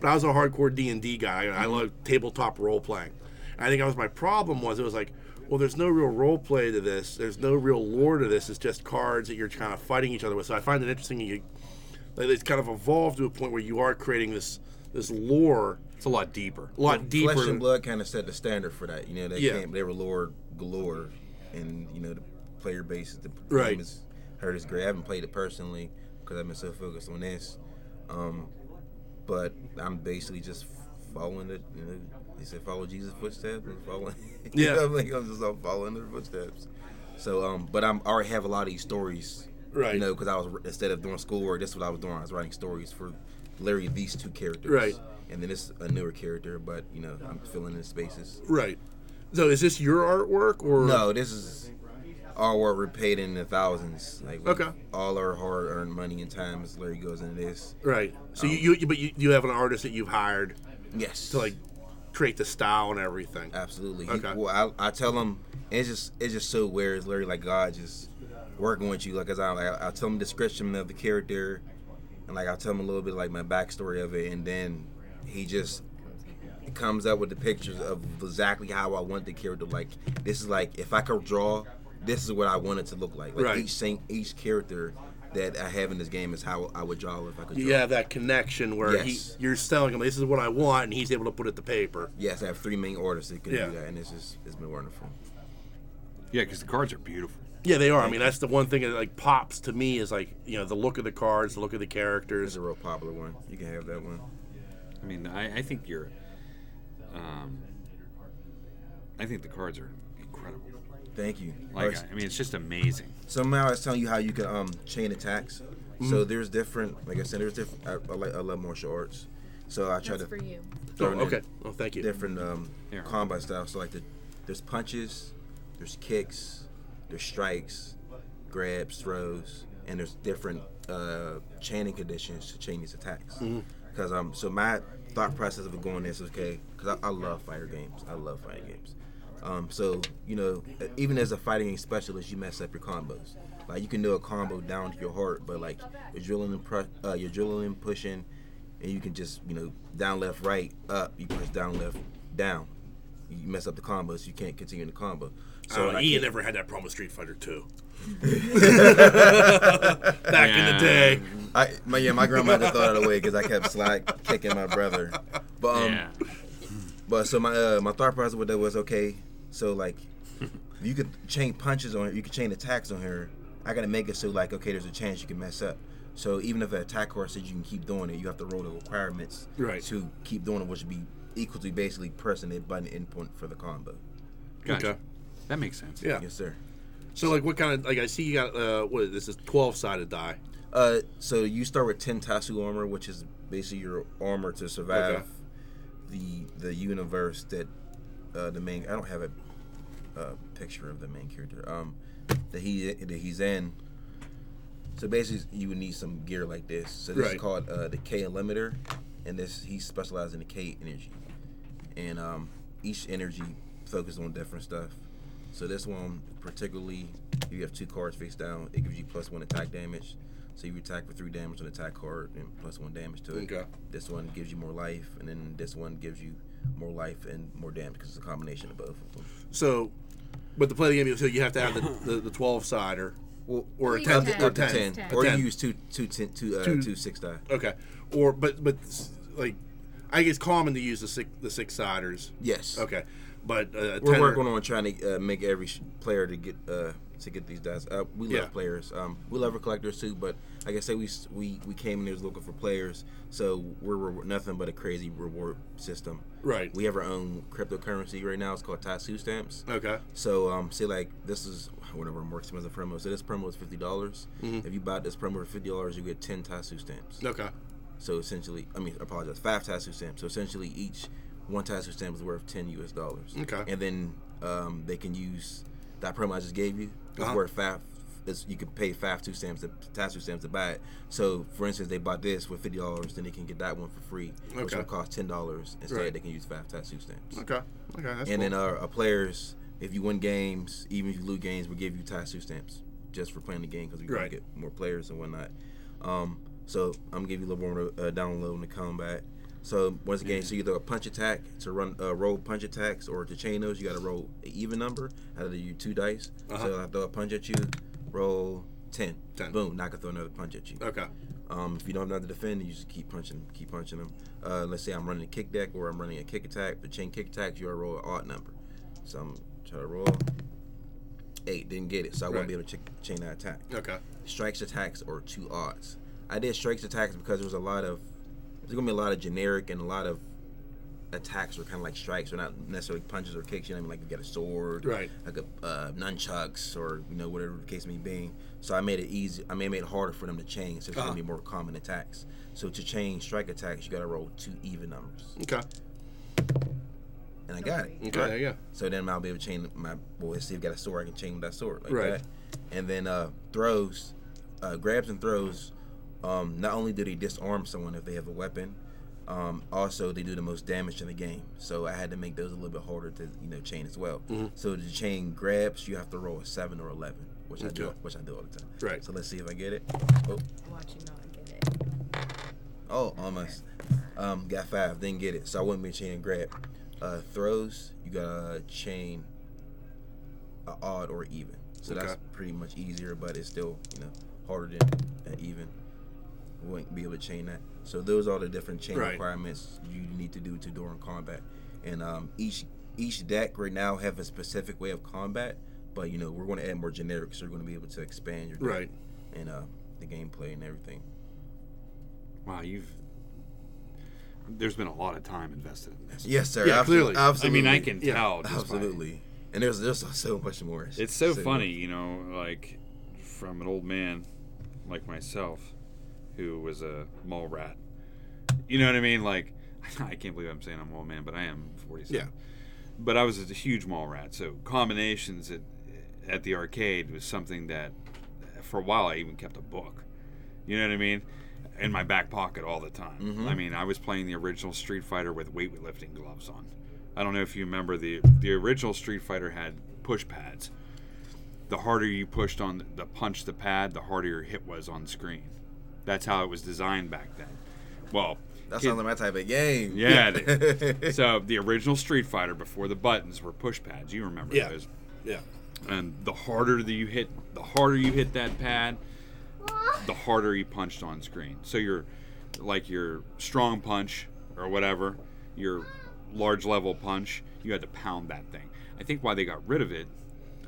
But I was a hardcore D and D guy. I love tabletop role playing. And I think that was my problem. Was it was like, well, there's no real role play to this. There's no real lore to this. It's just cards that you're kind of fighting each other with. So I find it interesting. You, like, it's kind of evolved to a point where you are creating this this lore. It's a lot deeper. A lot deeper. Flesh and Blood kind of set the standard for that. You know, they Yeah. came, they were lore galore, and you know the player base, the Right. game is heard is great. I haven't played it personally because I've been so focused on this, um, but I'm basically just following it. You know, they said follow Jesus' footsteps and following. Yeah. know, like I'm just all following their footsteps. So, um, but I'm I already have a lot of these stories. Right. You know, because I was instead of doing schoolwork, this is what I was doing. I was writing stories for literally these two characters. Right. And then it's a newer character, but you know, I'm filling in spaces. Right. So is this your artwork or No, this is all we're in the thousands. Like Okay. all our hard-earned money and time as Larry goes into this. Right. So Um, you, you but you, you have an artist that you've hired Yes. to like create the style and everything. absolutely. He- Okay. well, I, I tell him it's just it's just so weird. It's Larry like God just working with you. Like as I like, I tell him the description of the character, and like I tell him a little bit like my backstory of it, and then he just comes up with the pictures of exactly how I want the character. Like this is like if I could draw, this is what I want it to look like. Like Right. each saint, each character that I have in this game is how I would draw if I could. Draw. You have that connection where Yes. he you're telling him this is what I want, and he's able to put it to paper. Yes, I have three main artists that can Yeah. do that, and it's just it's been wonderful. Yeah, because the cards are beautiful. Yeah, they are. I mean, that's the one thing that like pops to me is like you know the look of the cards, the look of the It's characters. a real popular one. You can have that one. I mean, I, I think you're. Um, I think the cards are incredible. Thank you. Like, I mean, it's just amazing. Somehow I was telling you how you can um chain attacks. Mm-hmm. So there's different, like I said, there's different. I, I, like, I love martial arts, so I try That's to for you. Oh, throw in okay. Oh, thank you. different um, Here. combat styles. So like the there's punches, there's kicks, there's strikes, grabs, throws, and there's different uh, chaining conditions to chain these attacks. Mm-hmm. Because um, so my thought process of going this is okay. Because I, I love fighter games. I love fighting games. Um, so you know, even as a fighting game specialist, you mess up your combos. Like you can do a combo down to your heart, but like you're drilling and pre- uh, you're drilling and pushing, and you can just you know down left right up. You push down left down. You mess up the combos, you can't continue the combo. So I Ian never had that problem with Street Fighter 2. Back in the day. I my yeah, my grandmother thought it away because I kept slack kicking my brother. But um, yeah. but so my uh, my thought process with that was okay. So like, you could chain punches on her, you could chain attacks on her. I gotta make it so like okay, there's a chance you can mess up. So even if an attack card says you can keep doing it, you have to roll the requirements Right. to keep doing it, which would be equal to basically pressing the button input for the combo. Gotcha. Okay. That makes sense. Yeah. Yes, sir. So like, what kind of like I see you got uh what is this? is 12 sided die. Uh, so you start with ten Tasu armor, which is basically your armor to survive Okay. the the universe that uh, the main. I don't have a, a picture of the main character. Um, that he that he's in. So basically, you would need some gear like this. So this Right. is called uh, the K limiter, and this he specializes in the K energy, and um, each energy focused on different stuff. So this one, particularly, if you have two cards face down, it gives you plus one attack damage. So you attack for three damage on the attack card and plus one damage to it. Okay. This one gives you more life, and then this one gives you more life and more damage because it's a combination of both of them. So, but to play the game, so you have to have the, the, the 12 sider Well, or a Three 10. Or up to 10. 10. Or you use two, two, ten, two, uh, Two- two six die. Okay. Or, but, but, like, I guess common to use the six, the six siders. Yes. Okay. But, uh, We're 10 working on trying to uh, make every player to get uh, to get these dice. Uh, we love Yeah. players. Um, we love our collectors too. But like I said, we we we came in there looking for players. So we're re- nothing but a crazy reward system. Right. We have our own cryptocurrency right now. It's called Tattoo stamps. Okay. So um, say like this is one of our more expensive promos. So this promo is fifty dollars. Mhm. If you buy this promo for fifty dollars, you get ten Tattoo stamps. Okay. So essentially, I mean, I apologize, five tattoo stamps. So essentially, each one tattoo stamp is worth ten U.S. dollars. Okay. And then um, they can use that promo I just gave you. It's Uh-huh. worth five. It's, you can pay five two stamps, to, tattoo stamps to buy it. So, for instance, they bought this for fifty dollars, then they can get that one for free, which Okay. will cost ten dollars. Instead, Right. they can use five tattoo stamps. Okay. Okay. That's and cool. then uh, our players, if you win games, even if you lose games, we give you tattoo stamps just for playing the game because we right. get more players and whatnot. Um, so I'm gonna give you a little more uh, download in the combat. So once again, so either a punch attack to run uh, roll punch attacks or to chain those, you got to roll an even number out of your two dice. Uh-huh. So I throw a punch at you, roll ten. 10. Boom, now I can throw another punch at you. okay. Um, if you don't have nothing to defend, you just keep punching, keep punching them. Uh, let's say I'm running a kick deck or I'm running a kick attack. The chain kick attacks, you gotta roll an odd number. So I'm trying to roll eight, didn't get it, so I Right. won't be able to ch- chain that attack. Okay. Strikes attacks or two odds. I did strikes attacks because there was a lot of there's gonna be a lot of generic and a lot of attacks are kind of like strikes. They're not necessarily punches or kicks. You know, what I mean, like you got a sword, Right. Like a uh, nunchucks or you know whatever the case may be. So I made it easy. I made it harder for them to change. So it's Uh-huh. gonna be more common attacks. So to change strike attacks, you gotta roll two even numbers, Okay. and I got it. Okay. There you go. So then I'll be able to chain my boy. Let's see if I got a sword. I can chain with that sword like Right. that. And then uh, throws, uh, grabs and throws. Um, not only do they disarm someone if they have a weapon, um, also they do the most damage in the game. So I had to make those a little bit harder to you know chain as well. Mhm. So to chain grabs, you have to roll a seven or eleven, which I do, which I do all the time. Right. So let's see if I get it. Oh, Watch you not get it. oh, almost. Um, got five, didn't get it. So I wouldn't be chain and grab. Uh, throws, you gotta chain a odd or even. So that's pretty much easier, but it's still you know harder than an even. We wouldn't be able to chain that. So those are the different chain Right. requirements you need to do to during combat. And um, each each deck right now have a specific way of combat, but you know we're going to add more generic, so you're going to be able to expand your deck Right. and uh, the gameplay and everything. Wow, you've. There's been a lot of time invested in this. Yes, sir. Yeah, Absol- clearly. I I Absolutely. mean, I can Yeah, tell. just by- Absolutely. And there's there's so much more. It's so funny, you know, like from an old man like myself who was a mall rat. You know what I mean? Like, I can't believe I'm saying I'm an old man, but I am 47. Yeah. But I was a huge mall rat, so combinations at, at the arcade was something that, for a while, I even kept a book. You know what I mean? In my back pocket all the time. Mhm. I mean, I was playing the original Street Fighter with weightlifting gloves on. I don't know if you remember the the original Street Fighter had push pads. The harder you pushed on the, the punch the pad, the harder your hit was on the screen. That's how it was designed back then. Well, That kid- sounds like my type of game. yeah. so the original Street Fighter before the buttons were push pads. You remember Yeah. those? Yeah. And the harder that you hit, the harder you hit that pad, the harder you punched on screen. So your like your strong punch or whatever, your large level punch, you had to pound that thing. I think why they got rid of it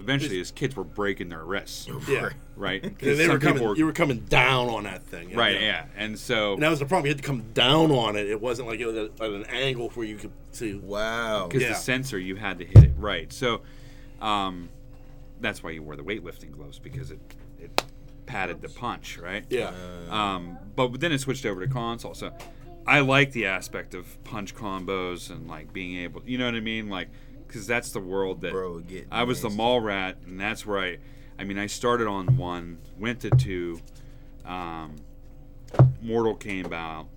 eventually his kids were breaking their wrists, Yeah. right? And 'Cause they were some people coming. You were coming down on that thing. right, yeah. And so And that was the problem. You had to come down on it. It wasn't like it was at, at an angle where you could see. Wow. because Yeah. the sensor you had to hit it right. So um, that's why you wore the weightlifting gloves because it it padded the punch, right? Yeah. Um, but then it switched over to console. So I like the aspect of punch combos and like being able, you know what I mean, like because that's the world that Bro, I was the mall rat, and that's where I, I mean, I started on one, went to two, um, Mortal came out,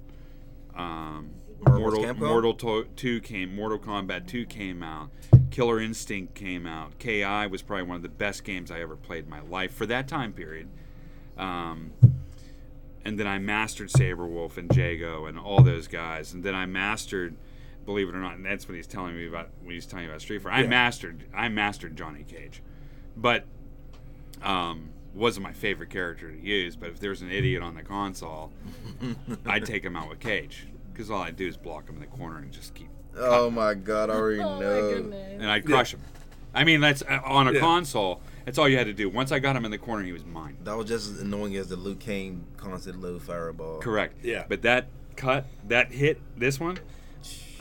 um, Mortal Mortal to- two came, Mortal Kombat two came out, Killer Instinct came out. KI was probably one of the best games I ever played in my life for that time period. Um, and then I mastered Sabrewulf and Jago and all those guys. And then I mastered, believe it or not, and that's what he's telling me about when he's telling me about Street Fighter. I Yeah. mastered, I mastered Johnny Cage, but um, wasn't my favorite character to use. But if there's an idiot on the console, I'd take him out with Cage because all I do is block him in the corner and just keep, Oh my god, I already Oh my know. goodness. and I'd crush him. I mean, that's uh, on a Yeah. console. That's all you had to do. Once I got him in the corner, he was mine. That was just as annoying as the Liu Kang constant low fireball. Correct. Yeah. But that cut, that hit, this one,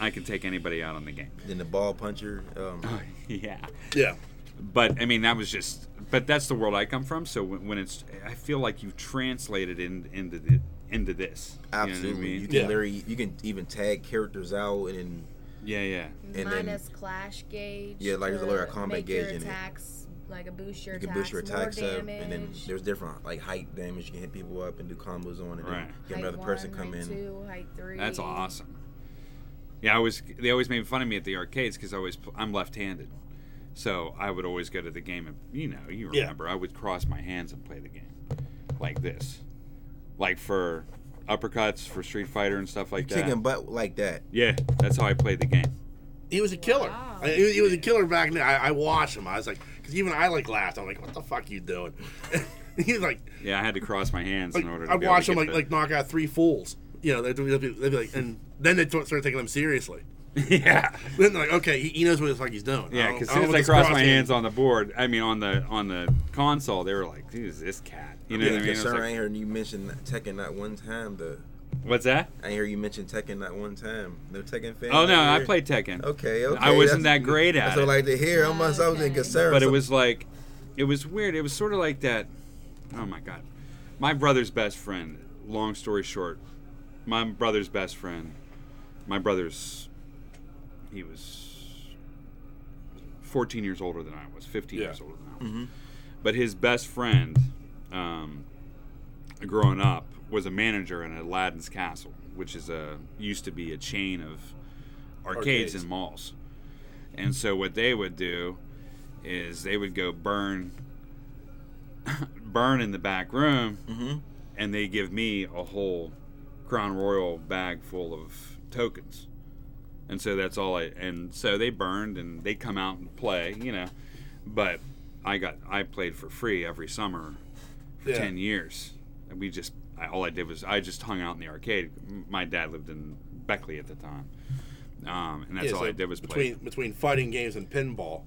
I can take anybody out on the game. Then the ball puncher. Um, yeah. Yeah. But I mean, that was just. But that's the world I come from. So when, when it's, I feel like you've translated in, into the into this. You know what I absolutely. You, can Yeah. literally you can even tag characters out and Yeah, yeah. And then- Minus clash gauge. Yeah, like there's a to little combat make your gauge in it. like a boost your you can attacks, boost your more attacks up, damage. and then there's different like height damage. You can hit people up and do combos on, and Right. then get height another person one, come height in. Two, height three. That's awesome. Yeah, I was. They always made fun of me at the arcades because I always I'm left-handed, so I would always go to the game and you know you Yeah. remember I would cross my hands and play the game like this, like for uppercuts for Street Fighter and stuff like that. Kicking butt like that. Yeah, that's how I played the game. He was a killer. Wow. I, he, was- he was a killer back then. I, I watched him. I was like, because even I like laughed. I'm like, what the fuck you doing? He's like, Yeah, I had to cross my hands like in order to I be able watched him get like like knock out three fools. You know, they'd, be- they'd, be, they'd be like, and then they started taking them seriously. yeah. Then they're like, okay, he, he knows what the fuck he's doing. Yeah, because I as soon as I what crossed this my cross hands on the board, I mean on the on the console, they were like, "Dude, is this cat?" You know Yeah, what I mean? It was sir, I like, ain't heard you mention Tekken not one time. The What's that? I ain't hear you mention Tekken not one time. No Tekken fan. Oh no, over I here? played Tekken. Okay, okay. I wasn't that's- that great at That's what I like to hear. I'm, I was in Okay. concern. but it was like it was weird it was sort of like that oh my god my brother's best friend long story short my brother's best friend my brother's he was 14 years older than i was 15 Yeah. years older than i was Mhm. but his best friend um, growing up was a manager in aladdin's castle which is a used to be a chain of arcades, Arcades. and malls and so what they would do is they would go burn burn in the back room Mhm. and they give me a whole crown royal bag full of tokens and so that's all i and so they burned and they come out and play you know but i got i played for free every summer for Yeah. 10 years and we just I, all i did was i just hung out in the arcade my dad lived in beckley at the time um, and that's Yeah, all so i did was play between between fighting games and pinball.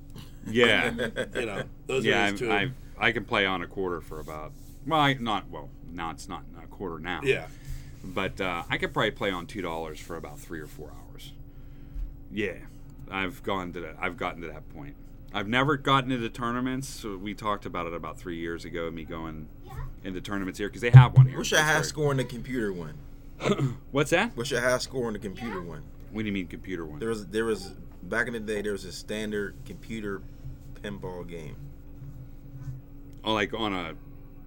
yeah You know, those yeah, are two. I, I, I can play on a quarter for about well, I, not well. Now it's not a quarter now. yeah, but uh, I could probably play on two dollars for about three or four hours. Yeah, I've gone to that. I've gotten to that point. I've never gotten into tournaments. So we talked about it about three years ago. Me going into tournaments here because they have one here. What's your in high Pittsburgh. score in the computer one? What's that? What's your high score in the computer one? What do you mean computer one? There was there was back in the day there was a standard computer pinball game. Oh, like on a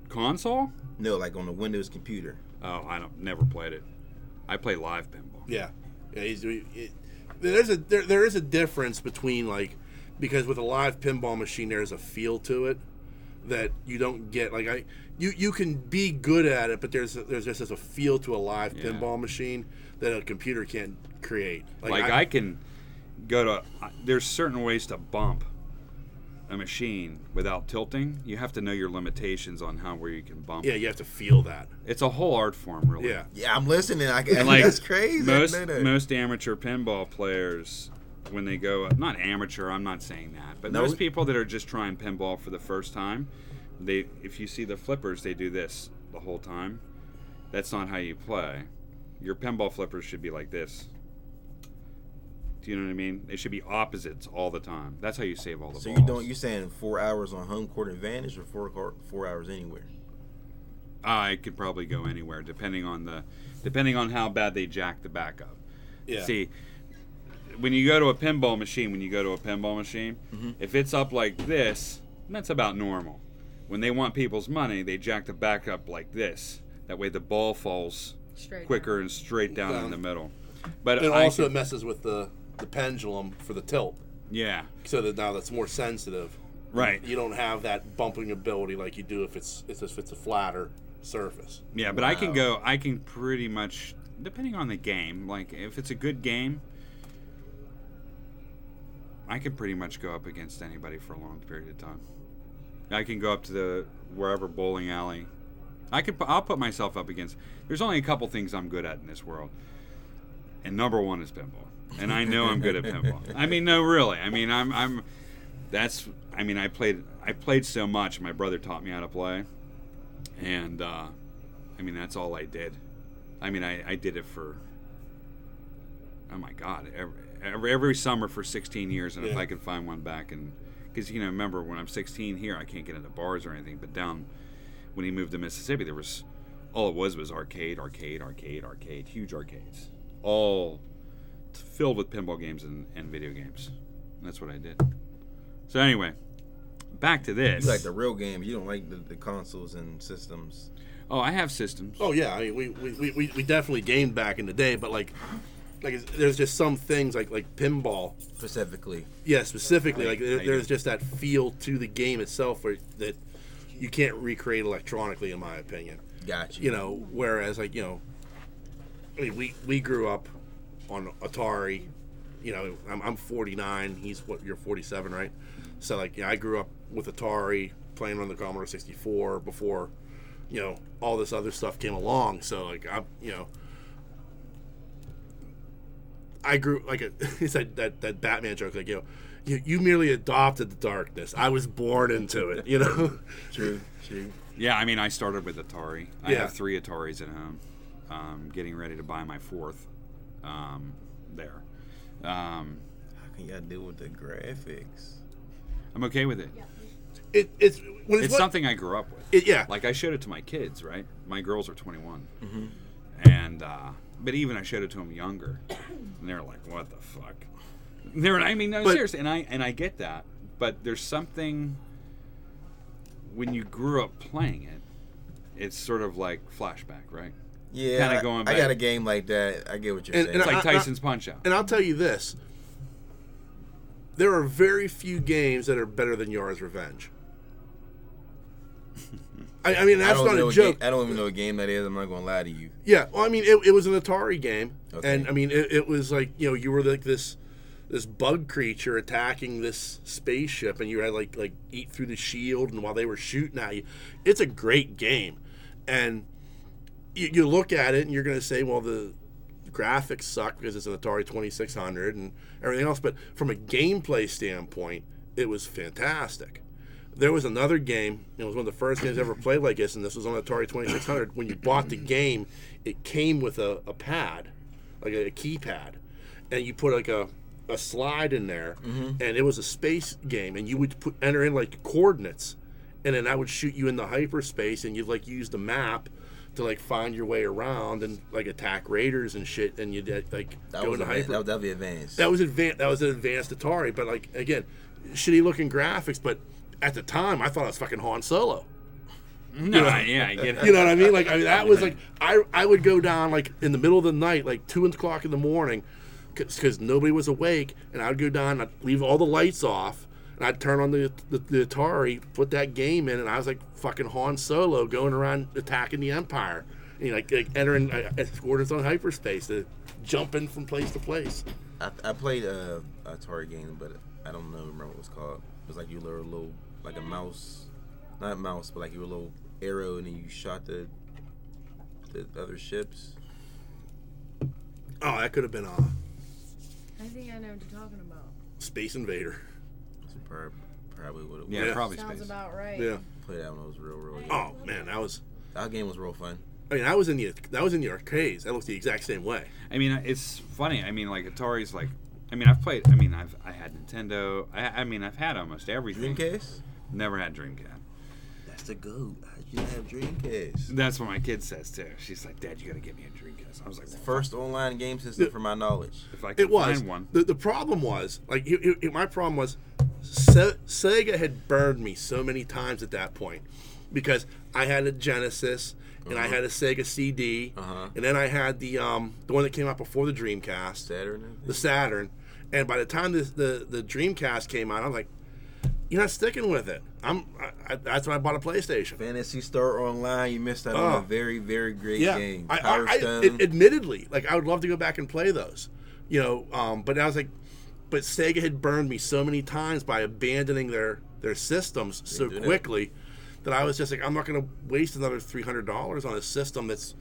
console? No, like on a Windows computer. Oh, I don't. Never played it. I play live pinball. yeah, yeah. It, there's a there, there is a difference between like because with a live pinball machine there's a feel to it that you don't get like I you you can be good at it but there's there's just a feel to a live Yeah. pinball machine that a computer can't create. Like, I, can go to. There's certain ways to bump a machine without tilting. You have to know your limitations on how where you can bump. yeah, you have to feel that. It's a whole art form, really. Yeah. Yeah, I'm listening. I can, And like that's crazy. Most most amateur pinball players, when they go, not amateur, I'm not saying that, but No. most people that are just trying pinball for the first time, they if you see the flippers, they do this the whole time. That's not how you play. Your pinball flippers should be like this. Do you know what I mean? They should be opposites all the time. That's how you save all the balls. so balls. you don't You're saying four hours on home court advantage or four four hours anywhere? I could probably go anywhere depending on the depending on how bad they jack the backup. Yeah. See, when you go to a pinball machine, when you go to a pinball machine, Mm-hmm. if it's up like this, that's about normal. When they want people's money, they jack the back up like this. That way the ball falls Straight quicker and straight down in the middle. But it I also could- messes with the the pendulum for the tilt. Yeah. so that now that's more sensitive. Right. You don't have that bumping ability like you do if it's if it's, a flatter surface. Yeah, but I can go. I can pretty much, depending on the game. Like if it's a good game, I can pretty much go up against anybody for a long period of time. I can go up to the wherever bowling alley. I could. I'll put myself up against. There's only a couple things I'm good at in this world, and number one is pinball. And I know I'm good at pinball. I mean, no, really. I mean, I'm. I'm. That's. I mean, I played. I played so much. My brother taught me how to play, and uh, I mean, that's all I did. I mean, I, I did it for. Oh my God! Every, every, every summer for 16 years, and if I could find one back, and because you know, remember when I'm 16 here, I can't get into bars or anything, but down when he moved to Mississippi, there was all it was was arcade, arcade, arcade, arcade, huge arcades, all filled with pinball games and, and video games. And that's what I did. So anyway, back to this. You like the real game. You don't like the, the consoles and systems. oh, I have systems. Oh yeah, I mean we, we, we- we, we definitely gamed back in the day, but like like there's just some things like like pinball. Specifically, Yeah, specifically like there, I- I there's just that feel to the game itself where, that you can't recreate electronically, in my opinion. Gotcha. you. You know, whereas like you know, I mean we we grew up on Atari. You know, I'm, I'm 49. He's what you're 47, right? So like, yeah, I grew up with Atari, playing on the Commodore 64 before, you know, all this other stuff came along. So like, I'm you know, I grew like a, it's that, that that Batman joke, like you know, you, you merely adopted the darkness. I was born into it. You know. True, true. Yeah, I mean, I started with Atari. I Yeah. have three Ataris at home. Um, getting ready to buy my fourth um, there. Um, How can y'all deal with the graphics? I'm okay with it. it, it's when it's, It's what- something I grew up with. It, yeah. Like I showed it to my kids, right? My girls are 21, Mm-hmm. and uh, but even I showed it to them younger, and they're like, "What the fuck?" They're, I mean, no, But- seriously, and I and I get that, but there's something when you grew up playing it, it's sort of like flashback, right? Yeah, Kinda I- going I got a game like that. I get what you're And- saying. and It's like I- I- Tyson's Punch Out. And I'll tell you this: there are very few games that are better than Yars' Revenge. I, I mean, I that's don't not know a joke. Game, I don't even know what game that is. I'm not going to lie to you. Yeah, well, I mean, it, it was an Atari game, Okay. and I mean, it, it was like you know, you were like this this bug creature attacking this spaceship, and you had like like eat through the shield, and while they were shooting at you, it's a great game, and you, you look at it, and you're going to say, well, the graphics suck because it's an Atari 2600 and everything else, but from a gameplay standpoint, it was fantastic. There was another game. It was one of the first games I ever played like this, and this was on Atari 2600. When you bought the game, it came with a, a pad, like a, keypad, and you put like a, a slide in there, mm-hmm. and it was a space game, and you would put enter in like coordinates, and then that would shoot you in the hyperspace, and you'd like use the map to like find your way around and like attack raiders and shit, and you'd uh, like That go was into advan- hyper. that, that would be advanced. That was advanced. That was an advanced Atari, but like again, shitty looking graphics. But at the time, I thought it was fucking Han Solo. No, yeah, I get it. You know what I mean? Like I mean, that was like I I would go down like in the middle of the night, like two o'clock in the morning, because nobody was awake, and I'd go down, I'd leave all the lights off, and I'd turn on the, the the Atari, put that game in, and I was like fucking Han Solo going around attacking the Empire, you know, like, like entering uh, coordinates on hyperspace, uh, jumping from place to place. I, I played a Atari game, but I don't know remember what it was called. It was like you were a little like a mouse, not mouse, but like you were a little arrow, and then you shot the the other ships. Oh, that could have been uh, I think I know what you're talking about. Space Invader. That's probably would have. Yeah, Yeah. probably Sounds space. about right. Yeah. Played that when it was real, real. Oh, young. Oh man, that was. That game was real fun. I mean, that was in the that was in the arcades. That looks the exact same way. I mean, it's funny. I mean, like Atari's like. I mean, I've played. I mean, I've I had Nintendo. I, I mean, I've had almost everything. Dreamcast. Never had Dreamcast. That's the goat. How'd you not have Dreamcast? That's what my kid says too. She's like, "Dad, you got to get me a Dreamcast." I was like, the First online game system, for my knowledge. If I could It was. one. The, the problem was like it, it- it- my problem was Se- Sega had burned me so many times at that point because I had a Genesis and I had a Sega CD Uh-huh. and then I had the um the one that came out before the Dreamcast, Saturn. The Saturn, And by the time this, the the Dreamcast came out, I'm like, you're not sticking with it. I'm. I, I, that's why I bought a PlayStation. Phantasy Star Online, you missed out on Oh. a very, very great yeah, game. I, Power I, I, Stone. ad- admittedly, like I would love to go back and play those, you know. Um, but I was like, but Sega had burned me so many times by abandoning their their systems so do that. quickly that I was just like, I'm not going to waste another three hundred dollars on a system that's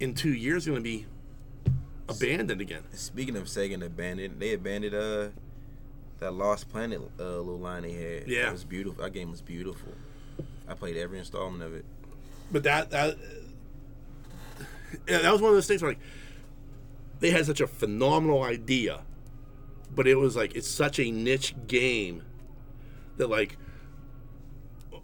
in two years going to be abandoned again. Speaking of Sega and abandoned, they abandoned uh that Lost Planet uh, little line they had. Yeah. it was beautiful. That game was beautiful. I played every installment of it. But that that yeah, that was one of those things where like they had such a phenomenal idea, but it was like it's such a niche game that like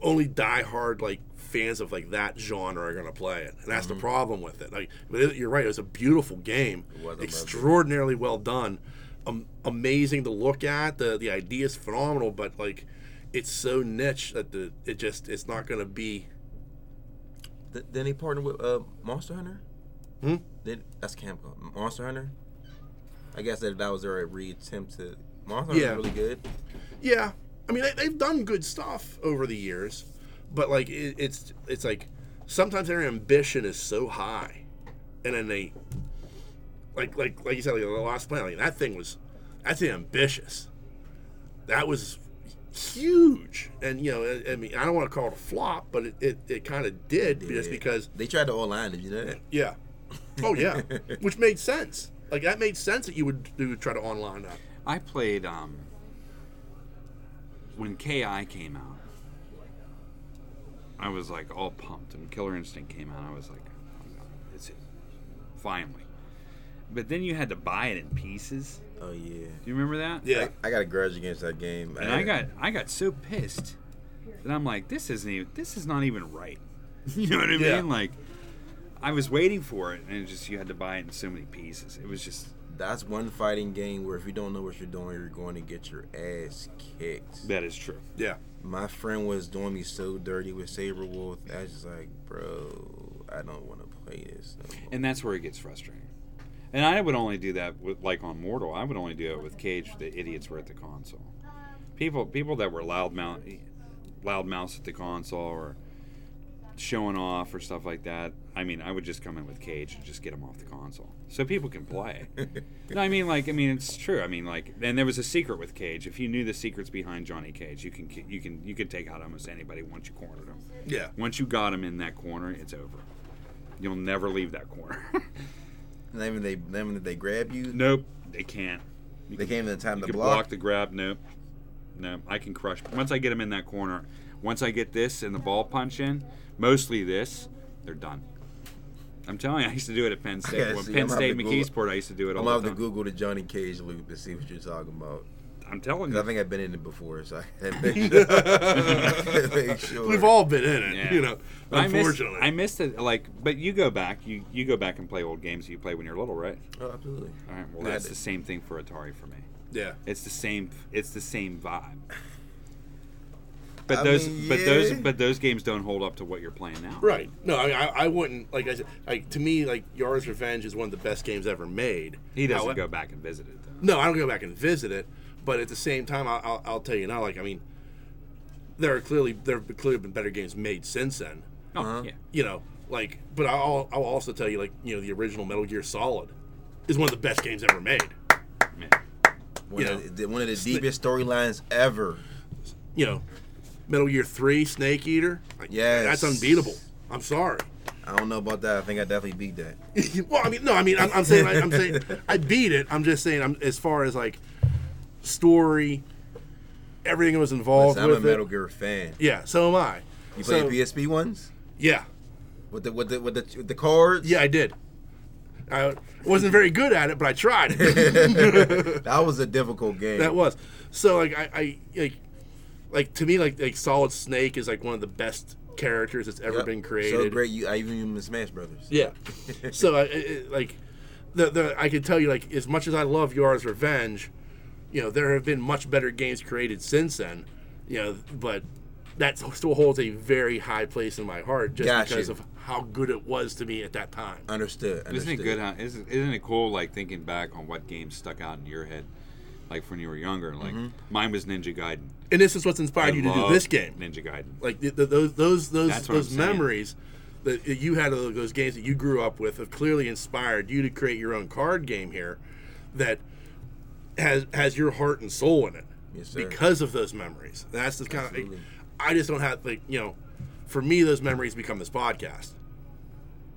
only diehard like fans of like that genre are gonna play it, and that's the problem with it. Like, but it- you're right; it was a beautiful game, was, I loved it. extraordinarily well done, um, amazing to look at. the The idea is phenomenal, but like, it's so niche that the it just it's not gonna be. Th- then they partnered with uh, Monster Hunter. Hmm? Then that's Capcom. Monster Hunter. I guess that that was their re-attempt to. Monster Yeah. Hunter was really good. Yeah, I mean they, they've done good stuff over the years, but like it, it's it's like sometimes their ambition is so high, and then they like like like you said like the Lost Planet. Like, that thing was that's ambitious. That was huge, and you know I, I mean I don't want to call it a flop, but it it, it kind of did just because they tried to online it. You know that? yeah, oh yeah, which made sense. Like that made sense that you would you would try to online that. I played um, when KI came out. I was like all pumped, and Killer Instinct came out. I was like, oh, God, "It's it, finally!" But then you had to buy it in pieces. Oh yeah. Do you remember that? Yeah, I, I got a grudge against that game. And I got I got so pissed that I'm like, this isn't even this is not even right. you know what I Yeah. mean? Like, I was waiting for it, and it just you had to buy it in so many pieces. It was just That's one fighting game where if you don't know what you're doing, you're going to get your ass kicked. that is true. yeah. My friend was doing me so dirty with Sabrewulf. I was just like, bro, I don't want to play this. No and that's where it gets frustrating. And I would only do that with like on Mortal. I would only do it with Cage. The idiots were at the console. People, people that were loud mouth, loud mouths at the console or showing off or stuff like that. I mean, I would just come in with Cage and just get them off the console so people can play. no, I mean, like, I mean, it's true. I mean, like, and there was a secret with Cage. If you knew the secrets behind Johnny Cage, you can, you can, you can take out almost anybody once you cornered him. Yeah. Once you got him in that corner, it's over. You'll never leave that corner. And then when they then when they grab you, nope, they can't. You they can, came in the time you to block. block the grab. Nope, no, I can crush. Once I get them in that corner, once I get this and the ball punch in, mostly this, they're done. I'm telling you, I used to do it at Penn State. Okay, when see, Penn State, McKeesport, I used to do it all I'm the have to. Google the Johnny Cage loop to see what you're talking about. I'm telling you. I think I've been in it before, so I had to make, make sure. We've all been in it, Yeah. you know. But I missed, Unfortunately, I missed it. Like, but you go back, you you go back and play old games you play when you're little, right? Oh, absolutely. All right. Well, Yeah, that's the same thing for Atari for me. yeah. It's the same. It's the same vibe. But I those, mean, but those, but those games don't hold up to what you're playing now. Right. No, I, I, I wouldn't. Like I said, like to me, like Yars' Revenge is one of the best games ever made. He doesn't However- go back and visit it though. No, I don't go back and visit it. But at the same time, I'll, I'll, I'll tell you now. Like I mean, there are clearly there have clearly been better games made since then. Oh Uh-huh. yeah. You know, like, but I'll I'll also tell you like you know the original Metal Gear Solid is one of the best games ever made. Man. One, You of the, one of the deepest storylines ever. You know, Metal Gear Three, Snake Eater. Like, Yes. that's unbeatable. I'm sorry. I don't know about that. I think I definitely beat that. well, I mean, no, I mean, I'm, I'm saying, I, I'm saying, I beat it. I'm just saying, I'm as far as like story, everything that was involved Listen, I'm a with Metal it. Gear fan. Yeah, so am I. You So- play PSP ones Yeah, with the with the with the, with the cards. yeah, I did. I wasn't very good at it, but I tried. that was a difficult game. that was so like I, I like like to me like like Solid Snake is like one of the best characters that's ever Yep. been created. So great, you I even in Smash Brothers. Yeah. so I, I- like the the I can tell you like as much as I love Yars' Revenge, you know there have been much better games created since then, you know, but that still holds a very high place in my heart just Got because you. of how good it was to me at that time. Understood. Isn't it understood. good? How, isn't, isn't it cool? Like thinking back on what games stuck out in your head. like when you were younger. Like Mm-hmm. mine was Ninja Gaiden. And this is what's inspired I you to do this game. Ninja Gaiden. Like the, the, those those those That's what I'm those saying. memories that you had of those games that you grew up with have clearly inspired you to create your own card game here that has has your heart and soul in it Yes, sir. because of those memories. That's the kind of Absolutely. I just don't have like you know, for me those memories become this podcast.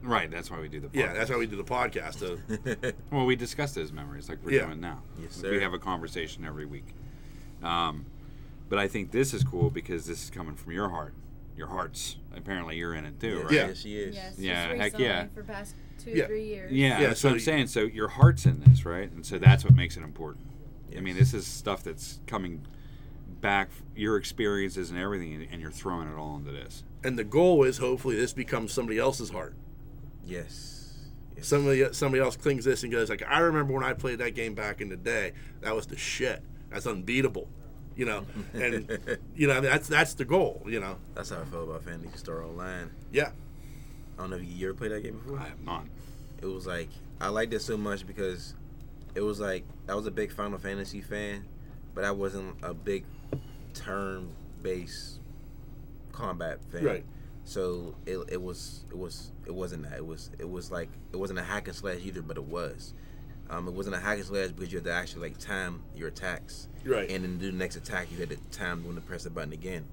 Right, that's why we do the. Yeah, that's why we do the podcast. To, Well, we discuss those memories like we're Yeah. doing now. Yes, We have a conversation every week. Um, but I think this is cool because this is coming from your heart. Your hearts. Apparently, you're in it too, right? Yeah. Yes, she is. Yes, Yeah, just heck yeah. For past two, Yeah. three years. Yeah, Yeah, that's so what I'm y- saying. So your heart's in this, right? And so that's what makes it important. I mean, this is stuff that's coming back, your experiences and everything, and- and you're throwing it all into this. and the goal is hopefully this becomes somebody else's heart. Yes. yes. Somebody somebody else clings this and goes like, I remember when I played that game back in the day. That was the shit. That's unbeatable. You know, and you know that's that's the goal. You know, That's how I felt about Phantasy Star Online. yeah, I don't know if you ever played that game before. I have not. It was like I liked it so much because it was like I was a big Final Fantasy fan, but I wasn't a big turn-based combat fan. Right. So it, it was it was it wasn't that it was it was like it wasn't a hack and slash either, but it was. Um, it wasn't a hack and slash because you had to actually like time your attacks. Right. And then do the next attack, you had to time when to press the button again.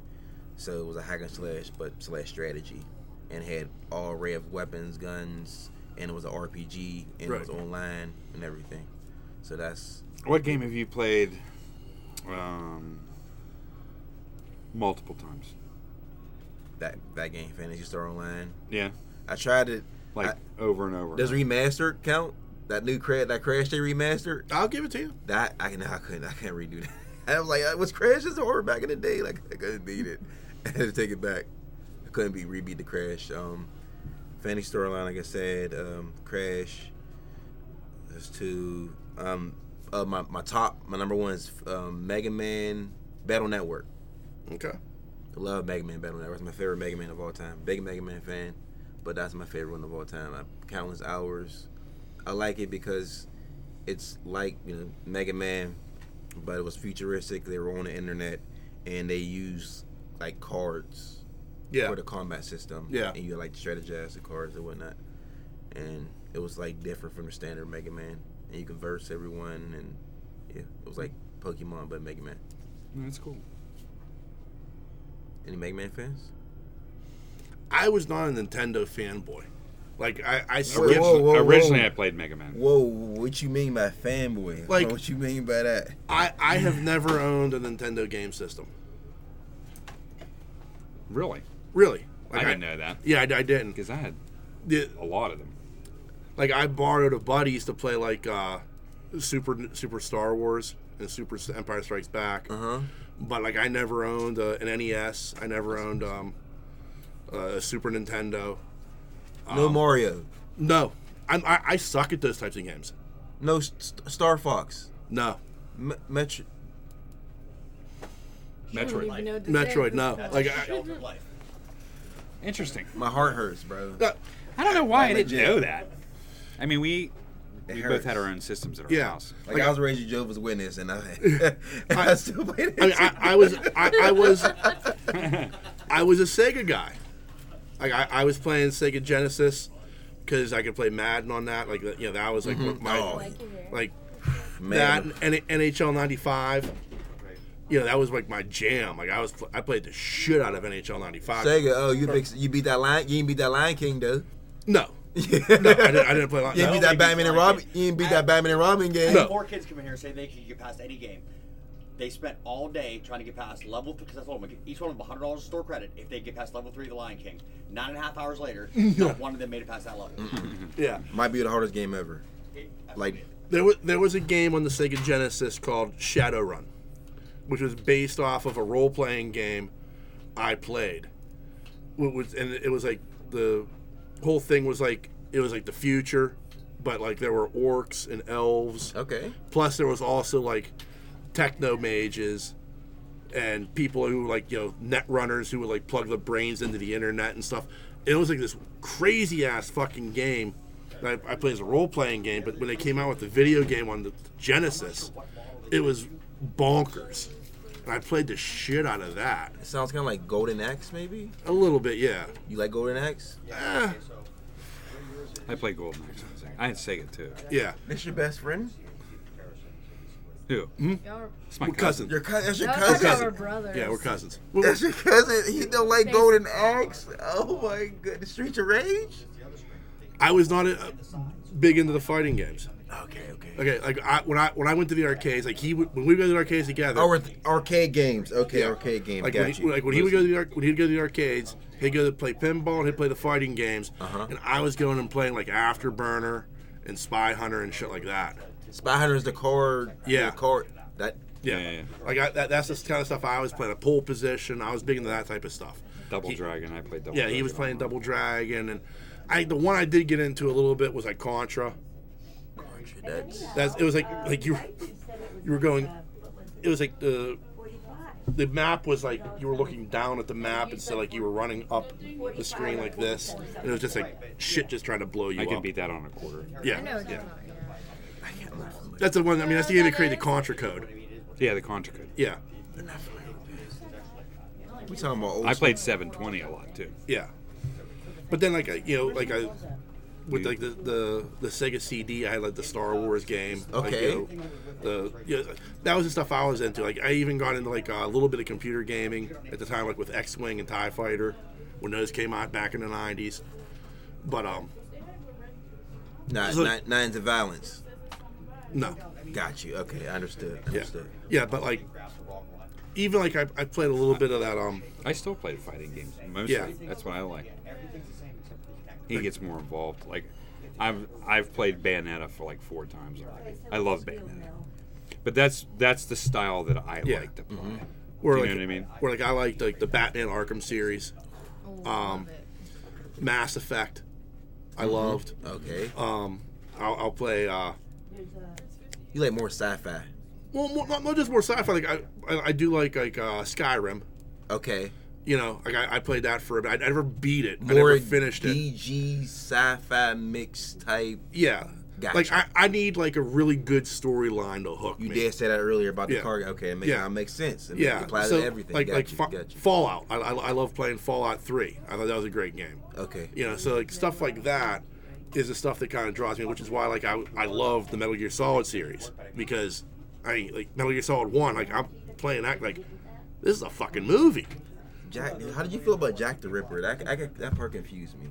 So it was a hack and slash, but slash strategy, and had all array of weapons, guns, and it was an RPG, and Right. it was online and everything. So that's What game have you played um, multiple times? that that game, Phantasy Star Online. Yeah, I tried it. like I- over and over. Does remastered count? That new crash, that Crash they remastered. I'll give it to you. That I can, I couldn't, I can't redo that. I was like, uh, was Crash just horror back in the day? Like I couldn't beat it. I had to take it back. I couldn't be rebeat the Crash. Um, Fantasy Storyline, like I said, um, Crash. There's two. Um, uh, my my top, my number one is um, Mega Man Battle Network. Okay. I love Mega Man Battle Network. It's my favorite Mega Man of all time. Big Mega Man fan, but that's my favorite one of all time. I, countless hours. I like it because it's like you know Mega Man, but it was futuristic. They were on the internet, and they used like cards Yeah. for the combat system. Yeah. and you like strategize the cards and whatnot. And it was like different from the standard Mega Man, and you converse everyone, and yeah, it was like Pokemon but Mega Man. Mm, that's cool. Any Mega Man fans? I was not a Nintendo fanboy. Like I, I Whoa, skipped. whoa, whoa. Originally, I played Mega Man. Whoa, what you mean by fanboy? Like- what you mean by that? I, I have never owned a Nintendo game system. Really? Really. Like I didn't know that Yeah, I, I didn't. because I had Yeah, a lot of them. Like I borrowed a buddies to play like uh, Super Super Star Wars and Super Empire Strikes Back. Uh huh. But like I never owned uh, an NES. I never owned um, a Super Nintendo. No Um, Mario. No, I'm, I I suck at those types of games. No St- Star Fox. No, M- Metro. I Metroid. even know what to say Metroid. No, this point. like I, Shelter life. Interesting. My heart hurts, bro. uh, I don't know why I Like didn't legit. know that. I mean, we It we hurts. both had our own systems at our Yeah. house. Like, like I was raised a Jehovah's Witness, and I, I, still played it. I, mean, I, I was I, I was I was a Sega guy. Like I, I was playing Sega Genesis because I could play Madden on that. Like you know that was like mm-hmm. my Oh, Like it here. that and NHL '95. You know that was like my jam. Like I was I played the shit out of NHL '95. Sega. Oh, you big, you beat that lion. You didn't beat that Lion King though. No, Yeah. no, I didn't, I didn't play. You Lion- didn't no. beat that Batman and Robin. King. You didn't beat that Batman and Robin game. No. Four kids come in here and say they could get past any game. They spent all day trying to get past level because that's what I'm each one of them hundred dollars store credit if they get past level three of the Lion King. Nine and a half hours later, not one of them made it past that level. Yeah, Might be the hardest game ever. It- Like, there was there was a game on the Sega Genesis called Shadowrun, which was based off of a role playing game I played. It was and it was like the whole thing was like it was like the future, but like there were orcs and elves. okay. Plus there was also like techno mages and people who like you know net runners who would like plug the brains into the internet and stuff. It was like this crazy ass fucking game I, I played as a role playing game, but when they came out with the video game on the Genesis, it was bonkers. And I played the shit out of that. It sounds kind of like Golden Axe, maybe. A little bit, yeah. You like Golden Axe? Eh, I played Golden Axe. on Sega. I had Sega too. yeah. This your best friend? Who? Y'all It's my We're cousin. cousins. Your cousin? That's your y'all cousin. cousin. brothers. Yeah, we're cousins. That's your cousin. He don't like Golden Axe. Oh my god, the Streets of Rage. I was not uh, big into the fighting games. Okay, okay. Okay, like I, when I when I went to the arcades, like he would, when we would go to the arcades together. Our arcade games. Okay, Yeah. arcade games. Like Got when, he, you. like when he would go to the arc- when he'd go to the arcades, he'd go to play pinball and he'd play the fighting games, Uh-huh. and I was going and playing like Afterburner and Spy Hunter and shit like that. Spy Hunter is the core. Yeah. The card. That. Yeah, Yeah, yeah. like I, that, that's the kind of stuff I was playing. A pole position, I was big into that type of stuff. Double He- Dragon. I played Double Yeah, Dragon. he was playing Double Dragon, and I the one I did get into a little bit was like Contra. That's. That's it was like like you were, you were going. It was like the the map was like you were looking down at the map instead like you were running up the screen like this, and it was just like shit just trying to blow you I can up. beat that on a quarter. yeah, I know what you're yeah. That's the one. I mean, that's the game that created the Contra code. Yeah, the Contra code. Yeah, We talking about old. I played 720 a lot too. yeah. But then like I- you know like I. With like the, the the Sega CD, I had like the Star Wars game. Like, Okay. you know, the you know, that was the stuff I was into. Like I even got into like a little bit of computer gaming at the time, like with X Wing and Tie Fighter, when those came out back in the '90s. But um, Nine, So- nine, nines of violence. no, Got you. Okay, I understood. yeah, Understood. yeah. But like, even like I, I played a little bit of that. Um, I still play fighting games. Mostly. Yeah. That's what I like. He gets more involved. Like, I've I've played Bayonetta for like four times already. I love Bayonetta. But that's that's the style that I Yeah. like to play. where you like, know what I mean? Where like I liked like the Batman Arkham series, Oh, Um, love it. Mass Effect. I loved. Okay. Um, I'll, I'll play. Uh, You like more sci-fi. well, more, not, not just more sci-fi. Like I, I, I do like like uh, Skyrim. Okay. You know, like I, I played that for a bit. I never beat it. I never finished it. DG sci-fi mix type. Yeah. Gotcha. Like I, I need like a really good storyline to hook You me. did say that earlier about the Yeah. car. Okay, it makes, Yeah. it makes sense. It Yeah. applies so, to everything. Like like Fa-. Fallout. I, I, I love playing Fallout Three. I thought that was a great game. Okay. You know, so like stuff like that is the stuff that kind of draws me, which is why like I I love the Metal Gear Solid series because I like Metal Gear Solid One. Like I'm playing that like this is a fucking movie. Jack, how did you feel about Jack the Ripper? That I, that part confused me.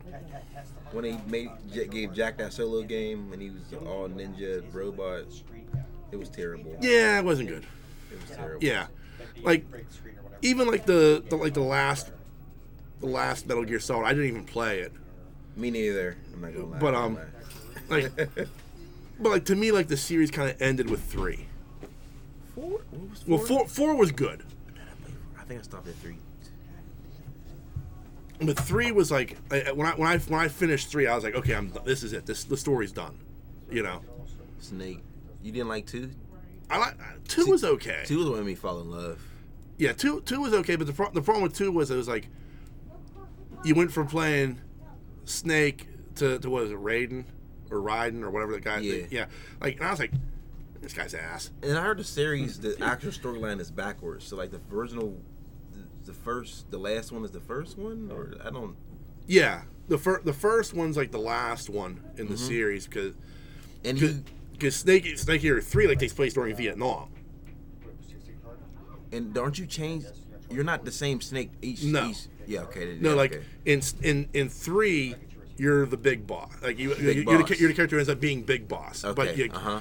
When they made gave Jack that solo game and he was all ninja robot, it was terrible. Yeah, it wasn't good. It was terrible. Yeah, like even like the, the like the last the last Metal Gear Solid. I didn't even play it. Me neither. I'm not gonna lie. But, um. Like, but like to me, like the series kind of ended with three. four. What was Well, four four was good, I think I stopped at three. But three was like when I when I when I finished three, I was like, okay, I'm this is it. This the story's done. You know, Snake. You didn't like two? I like uh, two was okay. Two was when we me fall in love. Yeah, two two was okay, but the pro- the problem with two was it was like you went from playing Snake to to what is it, Raiden or Raiden or whatever the guy. Yeah. yeah. Like, and I was like, this guy's ass. And I heard the series, the actual storyline is backwards. So like the original, the, first, the last one is the first one, or I don't. Yeah, the first the first one's like the last one in the series because And he because Snake Snake Eater three like takes place during Vietnam. and don't you change? You're not the same Snake each. No. each yeah. Okay. No, yeah, like okay. in in in three, you're the big boss. Like you, Big you are the, you're the character who ends up being big boss. Okay, But you, uh-huh.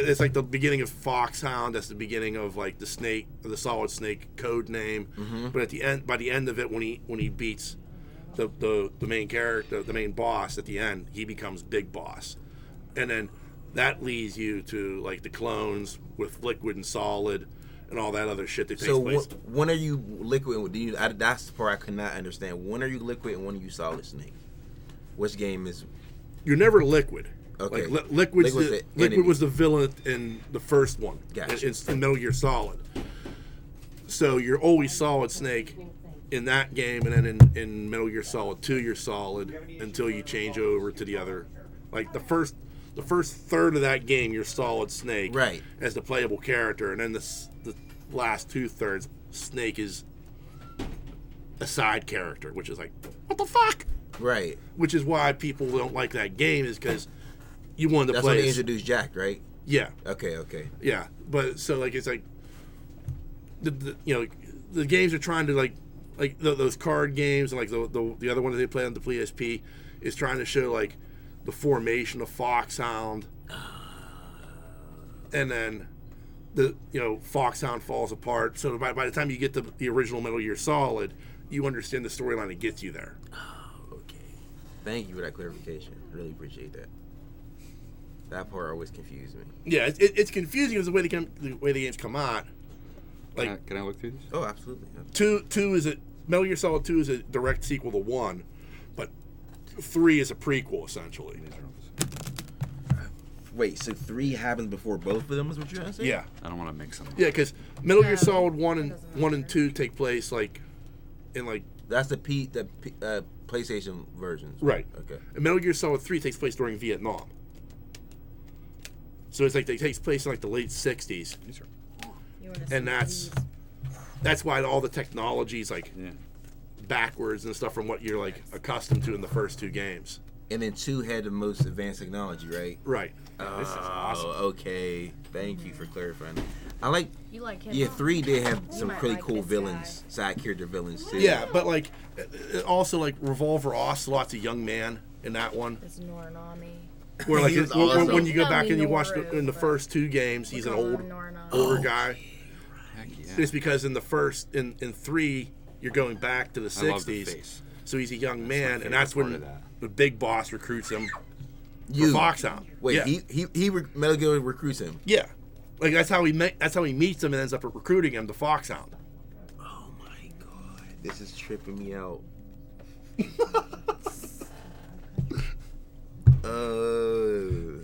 It's like the beginning of Foxhound. That's the beginning of like the Snake, the Solid Snake code name. Mm-hmm. But at the end, by the end of it, when he when he beats the the, the main character, the main boss, at the end, he becomes big boss, and then that leads you to like the clones with liquid and solid. And all that other shit that takes So place. wh- when are you liquid? and Do you? I, that's the part I could not understand. When are you liquid and when are you solid Snake? Which game is? You're never liquid. Okay. Like, li- liquid's Liquid's the, the liquid enemy. was the villain in the first one. Gotcha. It's in Metal Gear Solid. So you're always Solid Snake in that game, and then in, in Metal Gear Solid 2, you're Solid until you change over to the other Like the first the first third of that game, you're Solid Snake, Right. as the playable character, and then the s- the last two thirds, Snake is a side character, which is like what the fuck. Right. Which is why people don't like that game is because you wanted to That's play. when they introduced Jack, right? yeah, Okay, okay. yeah, but so like it's like the, the you know the games are trying to like like th those card games and like the, the the other one that they play on the PSP is trying to show like the formation of Foxhound, and then the you know Foxhound falls apart. So by, by the time you get to the original Metal Gear Solid, you understand the storyline that gets you there. Oh, okay. Thank you for that clarification. Really appreciate that. That part always confused me. Yeah, it, it, it's confusing as the way the, game, the way the games come out. Like Can I, can I look through this? Oh, absolutely. two two is a Metal Gear Solid Two is a direct sequel to one, but three is a prequel essentially. These are all- Wait, so three happens before both of them? Is what you're trying to say? Yeah, I don't want to mix them. yeah, because Metal Gear Yeah, Solid one and one and two take place like in like That's the P, the P, uh, PlayStation versions. right. Okay. And Metal Gear Solid three takes place during Vietnam. So it's like it takes place in like the late '60s, These are, and that's these? that's why all the technology's like yeah. backwards and stuff from what you're like accustomed to in the first two games. And then two had the most advanced technology, right? Right. This is oh, awesome. okay. Thank you for clarifying. I like. You like him? Yeah, three did have some might pretty like cool this villains, side character villains too. Yeah, but like uh, also like Revolver Ocelot's a young man in that one. It's Norinami. Where like He it- when- when, awesome. when you go back and you watch the, in the first two games, he's an old older Oh, guy. Heck yeah. It's because in the first in in three you're going back to the I love the '60s, so he's a young my man, and that's when that. the big boss recruits him You. for Foxhound. Wait, yeah. he he he re- Metal Gear recruits him. yeah, like that's how he met. That's how he meets him and ends up recruiting him to Foxhound. Oh my god, this is tripping me out. uh,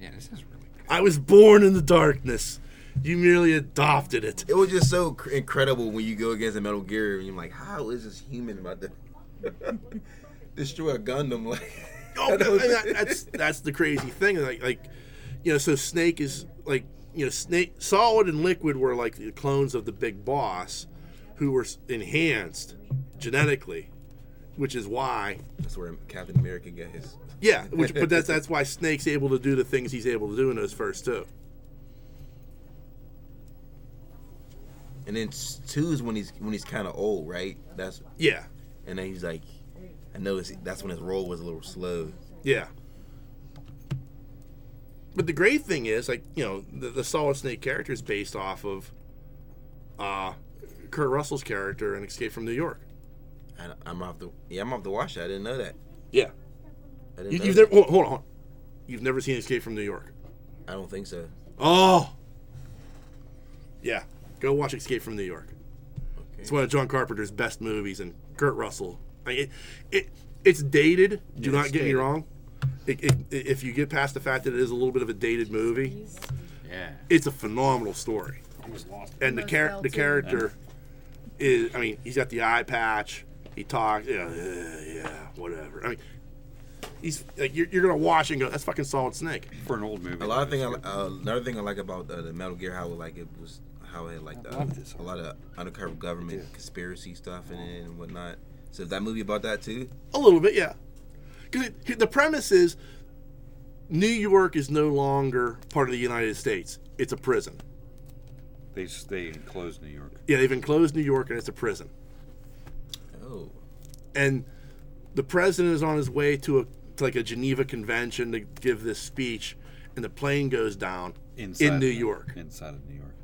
Yeah, this is really good. I was born in the darkness. You merely adopted it. it was just so cr- incredible when you go against a Metal Gear and you're like, how is this human about to destroy a Gundam? Like, Oh, and that, that's that's the crazy thing. Like, like, you know, so Snake is like, you know, Snake, Solid and Liquid were like the clones of the big boss, who were enhanced genetically, which is why, that's where Captain America got his. Yeah, which, but that's that's why Snake's able to do the things he's able to do in those first two. And then two is when he's when he's kind of old, right? That's Yeah, and then he's like, I know that's when his roll was a little slow. yeah. But the great thing is, like, you know, the, the Solid Snake character is based off of uh, Kurt Russell's character in Escape from New York. I, I'm off the yeah, I'm off the watch. I didn't know that. Yeah. I didn't You, know you've never hold, hold on. You've never seen Escape from New York. I don't think so. Oh. Yeah. Go watch Escape from New York. Okay. It's one of John Carpenter's best movies, and Kurt Russell. I mean, it, it it's dated. Do Yeah, not it's get me wrong. It, it, if you get past the fact that it is a little bit of a dated movie, Yeah. it's a phenomenal story. Almost lost. And the Most char- the belted. character is. I mean, he's got the eye patch. He talks. Yeah, yeah, yeah, whatever. I mean, he's like you're, you're gonna watch and go, "That's fucking Solid Snake." For an old movie. A lot of that things. I, was uh, another thing I like about uh, the Metal Gear, how like it was, how it like I uh, a lot of undercover government conspiracy stuff in it and whatnot. So is that movie about that too? A little bit, yeah. Because the premise is New York is no longer part of the United States. It's a prison. They s- they enclosed New York. Yeah, they've enclosed New York and it's a prison. Oh, And the president is on his way to a to like a Geneva convention to give this speech, and the plane goes down Inside in New of- York. Inside of New York.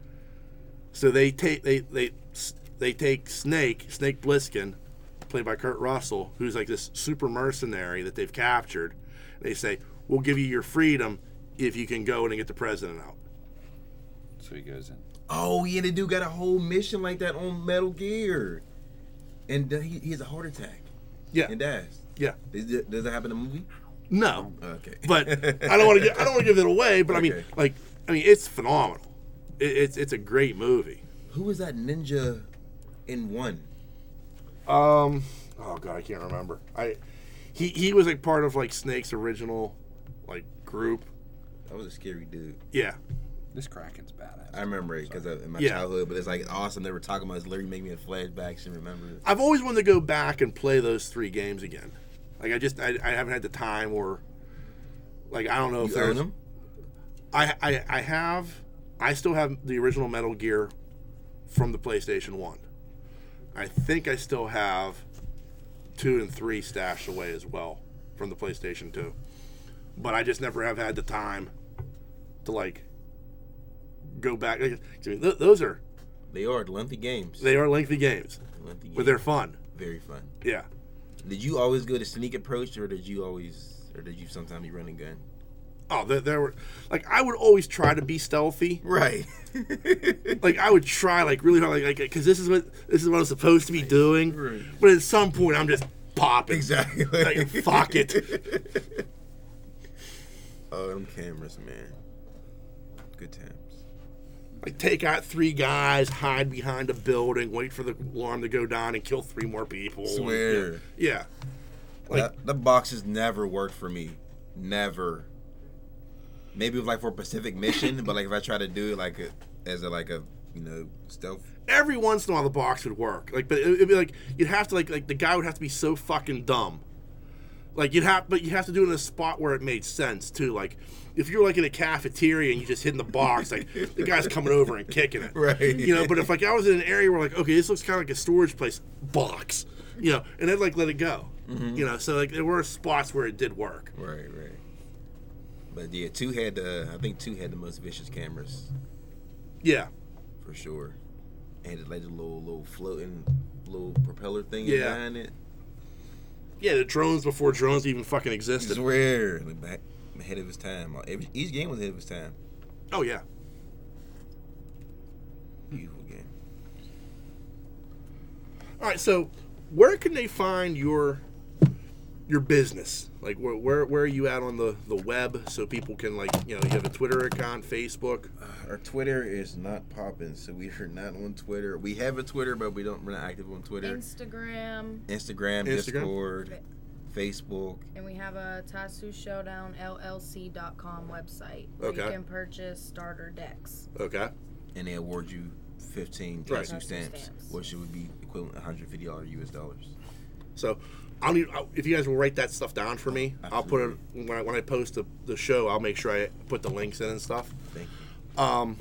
So they take they they they take Snake Snake Plissken, played by Kurt Russell, who's like this super mercenary that they've captured. They say, "We'll give you your freedom if you can go in and get the president out." So he goes in. oh yeah, the dude got a whole mission like that on Metal Gear, and he, he has a heart attack Yeah, and dies. Yeah. Does, it- does it happen in the movie? No, Okay, but I don't want to. I don't want to give it away. But I mean, like, I mean, it's phenomenal. It, it's it's a great movie. Who was that ninja in one? Um, oh god, I can't remember. I he he was like part of like Snake's original like group. That was a scary dude. Yeah, This Kraken's badass. I remember it because in my Yeah. childhood, but it's like awesome. They were talking about it. It's literally making me have flashbacks and remember it. I've always wanted to go back and play those three games again. Like I just I, I haven't had the time or like I don't know if You own there's them? I, I I have I still have the original Metal Gear from the PlayStation One. I think I still have two and three stashed away as well from the PlayStation Two, but I just never have had the time to like go back. I mean, th- those are They are lengthy games. they are lengthy games, lengthy games. but they're fun. very fun. Yeah. Did you always go the sneak approach, or did you always, or did you sometimes be running gun? Oh, there, there were like I would always try to be stealthy. Right. Like I would try like really hard, like because this is what this is what I'm supposed to be doing. Right. But at some point, I'm just popping. exactly. Like, fuck it. oh, them cameras, man. Good times. Like take out three guys, hide behind a building, wait for the alarm to go down, and kill three more people. Swear. Yeah. Like that, the boxes never worked for me. Never. Maybe it was like for a Pacific mission, but like if I try to do it like a, as a like a you know stealth. every once in a while, the box would work. Like, but it, it'd be like you'd have to like like the guy would have to be so fucking dumb. Like you'd have, but you have to do it in a spot where it made sense too. Like if you're like in a cafeteria and you just hit in the box, like the guy's coming over and kicking it, Right. You know. But if like I was in an area where like okay, this looks kind of like a storage place, box, you know, and I'd like let it go, you know. So like there were spots where it did work. Right, right. But yeah, two had uh, I think two had the most vicious cameras Yeah, for sure, and it like a little little floating little propeller thing Yeah. behind it. Yeah. The drones before drones even fucking I existed. swear, like back ahead of his time. Every, each game was ahead of his time. Oh yeah. Beautiful game. All right, so where can they find your your business? Like where where, where are you at on the, the web so people can like you know you have a Twitter account, Facebook. Our Twitter is not popping, so we are not on Twitter. We have a Twitter, but we don't. We're not active on Twitter. Instagram, Instagram, Instagram? Discord, Facebook. and we have a Tasuo Showdown LLC.com website where Okay. you can purchase starter decks. Okay. and they award you 15 Right. Tasuo Tasuo stamps, stamps. which would be equivalent to 150 dollars US dollars. So I'll need I'll, if you guys will write that stuff down for me. I'll put it when I, when I post the, the show. I'll make sure I put the links in and stuff. Thank you. Um.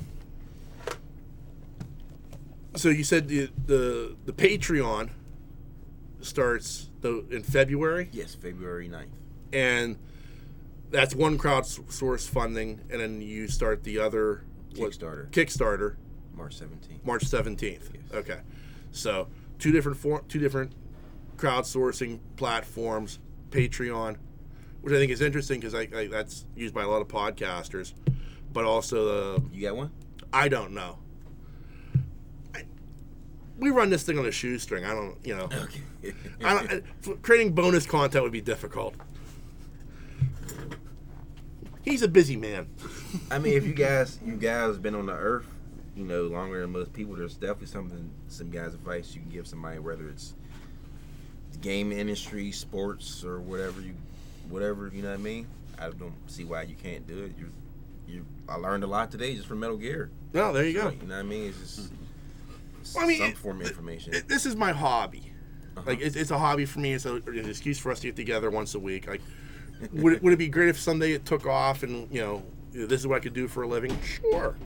So you said the the, the Patreon starts the, in February. Yes, February 9th. and that's one crowdsource funding, and then you start the other what- Kickstarter. Kickstarter March 17th. March seventeenth. Yes. Okay, so two different for, two different crowdsourcing platforms, Patreon, which I think is interesting because I, I that's used by a lot of podcasters, but also uh, You got one? I don't know. I, we run this thing on a shoestring. I don't, you know. Okay. I don't, I- creating bonus content would be difficult. He's a busy man. I mean, if you guys, you guys been on the earth, you know, longer than most people, there's definitely something, some guys' advice you can give somebody, whether it's the game industry, sports, or whatever you, whatever you know what I mean. I don't see why you can't do it. You, you. I learned a lot today just from Metal Gear. Well, there you go. You know what I mean? It's just it's Well, I mean, some it- form of information. It- this is my hobby. Uh-huh. Like it's, it's a hobby for me. It's a, an excuse for us to get together once a week. Like, would it, would it be great if someday it took off and you know this is what I could do for a living? Sure.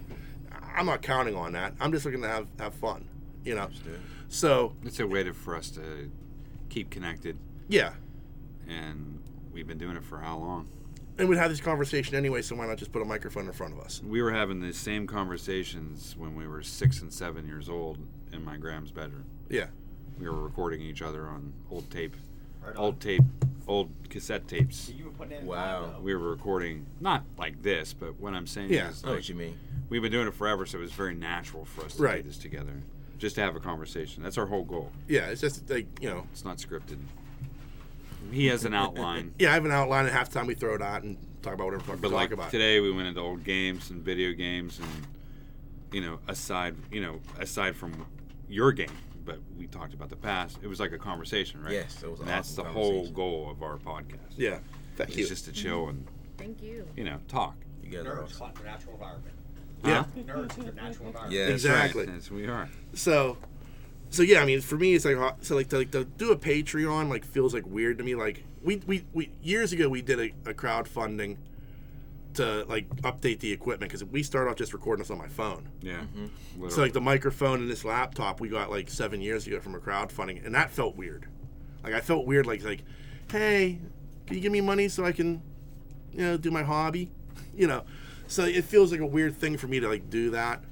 I'm not counting on that. I'm just looking to have have fun. You know. Understood. So It's a way to, for us to keep connected, yeah, and we've been doing it for how long? and we'd have this conversation anyway. So why not just put a microphone in front of us? We were having the same conversations when we were six and seven years old in my Graham's bedroom. Yeah. We were recording each other on old tape, Right on. old tape, old cassette tapes. You were putting in Wow. time, though. We were recording not like this, but what I'm saying Yeah. is oh, I know like what you mean. we've been doing it forever, so it was very natural for us to Right. do this together, just to have a conversation. That's our whole goal. Yeah. It's just like you know. It's not scripted. He has an outline. Yeah, I have an outline, and half the time we throw it out and talk about whatever the fuck we But talk like about. today, we went into old games and video games, and you know, aside you know, aside from your game, but we talked about the past. It was like a conversation, right? Yes, it was an And that's awesome the whole conversation. goal of our podcast. Yeah. Thank you. It's you. just to chill and Thank you. you know, talk. You guys are Nerds awesome. caught in natural environment. Yeah. Nerds in their natural environment. Yeah, that's Exactly. Yes, we are. So, so yeah, I mean, for me, it's like so like to, like to do a Patreon like feels like weird to me. Like we we, we years ago we did a, a crowdfunding to like update the equipment because we start off just recording this on my phone. Yeah. Mm-hmm. So like the microphone and this laptop we got like seven years ago from a crowdfunding, and that felt weird. Like I felt weird, like like, hey, can you give me money so I can, you know, do my hobby, you know. So it feels like a weird thing for me to like do that,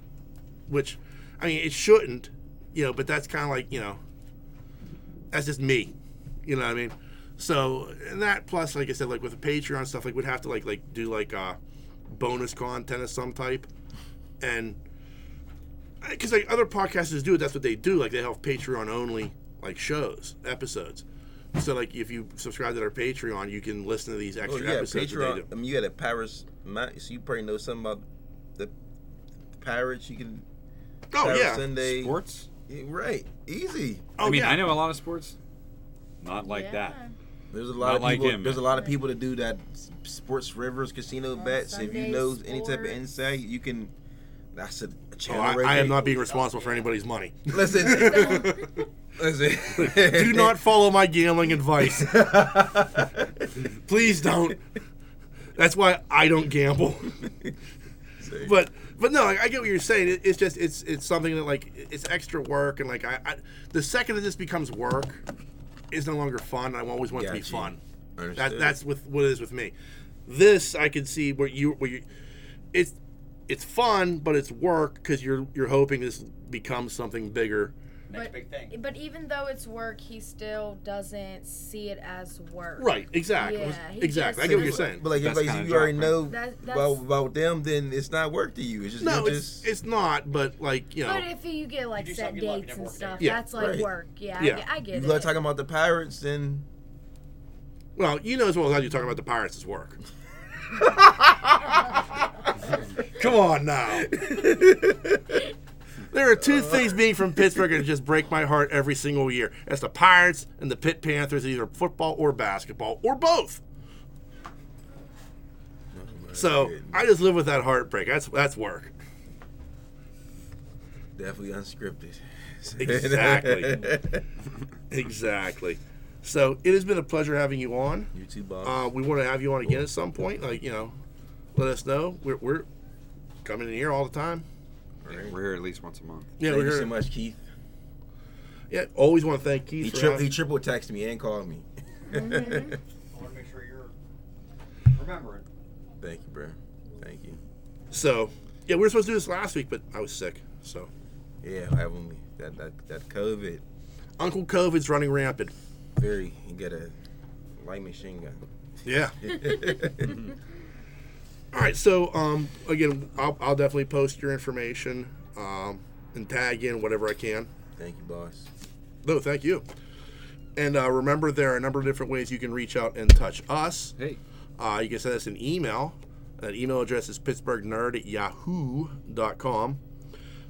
which, I mean, it shouldn't, you know. But that's kind of like you know, that's just me, you know what I mean. So and that plus, like I said, like with the Patreon stuff, like we'd have to like like do like uh, bonus content of some type, and because like other podcasters do it, that's what they do. Like they have Patreon only like shows, episodes. So like if you subscribe to our Patreon, you can listen to these Oh extra yeah, episodes. that they Patreon. I mean, you got a Paris. Ma- so you probably know something about the Pirates. You can. Oh Pirates yeah, Sunday. Sports? Yeah, Right, easy. oh I mean, yeah. I know a lot of sports. Not like Yeah. that. There's a lot Not of like people. him. There's a lot of people that do that sports rivers casino Yeah, bets. if you Sunday know any type of insight, you can. That's a, a Oh, channel I, right I am not being responsible for anybody's money. Listen, listen. do not follow my gambling advice. Please don't. That's why I don't gamble. but but no, I, I get what you're saying. It, it's just it's it's something that like it's extra work and like I, I the second that this becomes work, it's no longer fun. I always want it to be Gotcha. fun. That, Understood. that's with what it is with me. This I can see where you where you it's it's fun, but it's work because you're you're hoping this becomes something bigger. Next But- big thing. But even though it's work, he still doesn't see it as work. Right? Exactly. Yeah, he exactly. I get what you're saying. But like That's everybody, kinda you already know That- about, that's- about them, then it's not work to you. It's just No, it's just it's not. But like you know, But if you get like do set something love, dates and stuff. Yeah, that's like right. work. Yeah, Yeah. I, get- I get you it. start talking about the pirates, then well, you know as well as I do. Talking about the Pirates is work. Come on now. There are two things being from Pittsburgh that just break my heart every single year. That's the Pirates and the Pitt Panthers, either football or basketball, or both. So I just live with that heartbreak. That's that's work. definitely unscripted. Exactly. Exactly. So it has been a pleasure having you on. you too, boss. Uh, we want to have you on again at some point. Like you know, let us know. We're, we're coming in here all the time. Yeah, we're here at least once a month. Yeah, Thank we're you here. so much, Keith. Yeah, always want to thank Keith. He, for tri- having- he triple texted me and called me. Mm-hmm. I want to make sure you're remembering. Thank you, bro. Thank you. so yeah, we were supposed to do this last week, but I was sick. So Yeah, having that that that COVID. Uncle COVID's running rampant. Very, you got a light machine gun. Yeah. Mm-hmm. All right. So um, again, I'll, I'll definitely post your information um, and tag in whatever I can. Thank you, boss. No, thank you. And uh, remember, there are a number of different ways you can reach out and touch us. Hey, Uh, you can send us an email. That email address is pittsburghnerd at yahoo.com.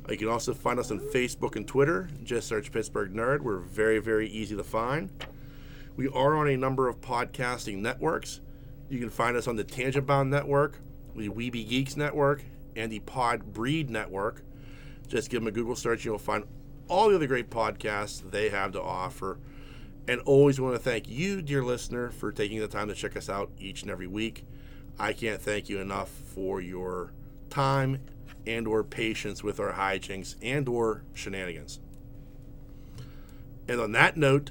Uh, you can also find us on Facebook and Twitter. Just search Pittsburgh Nerd. We're very, very easy to find. We are on a number of podcasting networks. You can find us on the Tangent Bound Network, the Weeby Geeks Network, and the Pod Breed Network. Just give them a Google search. You'll find all the other great podcasts they have to offer. And always want to thank you, dear listener, for taking the time to check us out each and every week. I can't thank you enough for your time and or patience with our hijinks and or shenanigans. And on that note,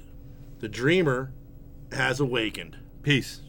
the dreamer has awakened. peace.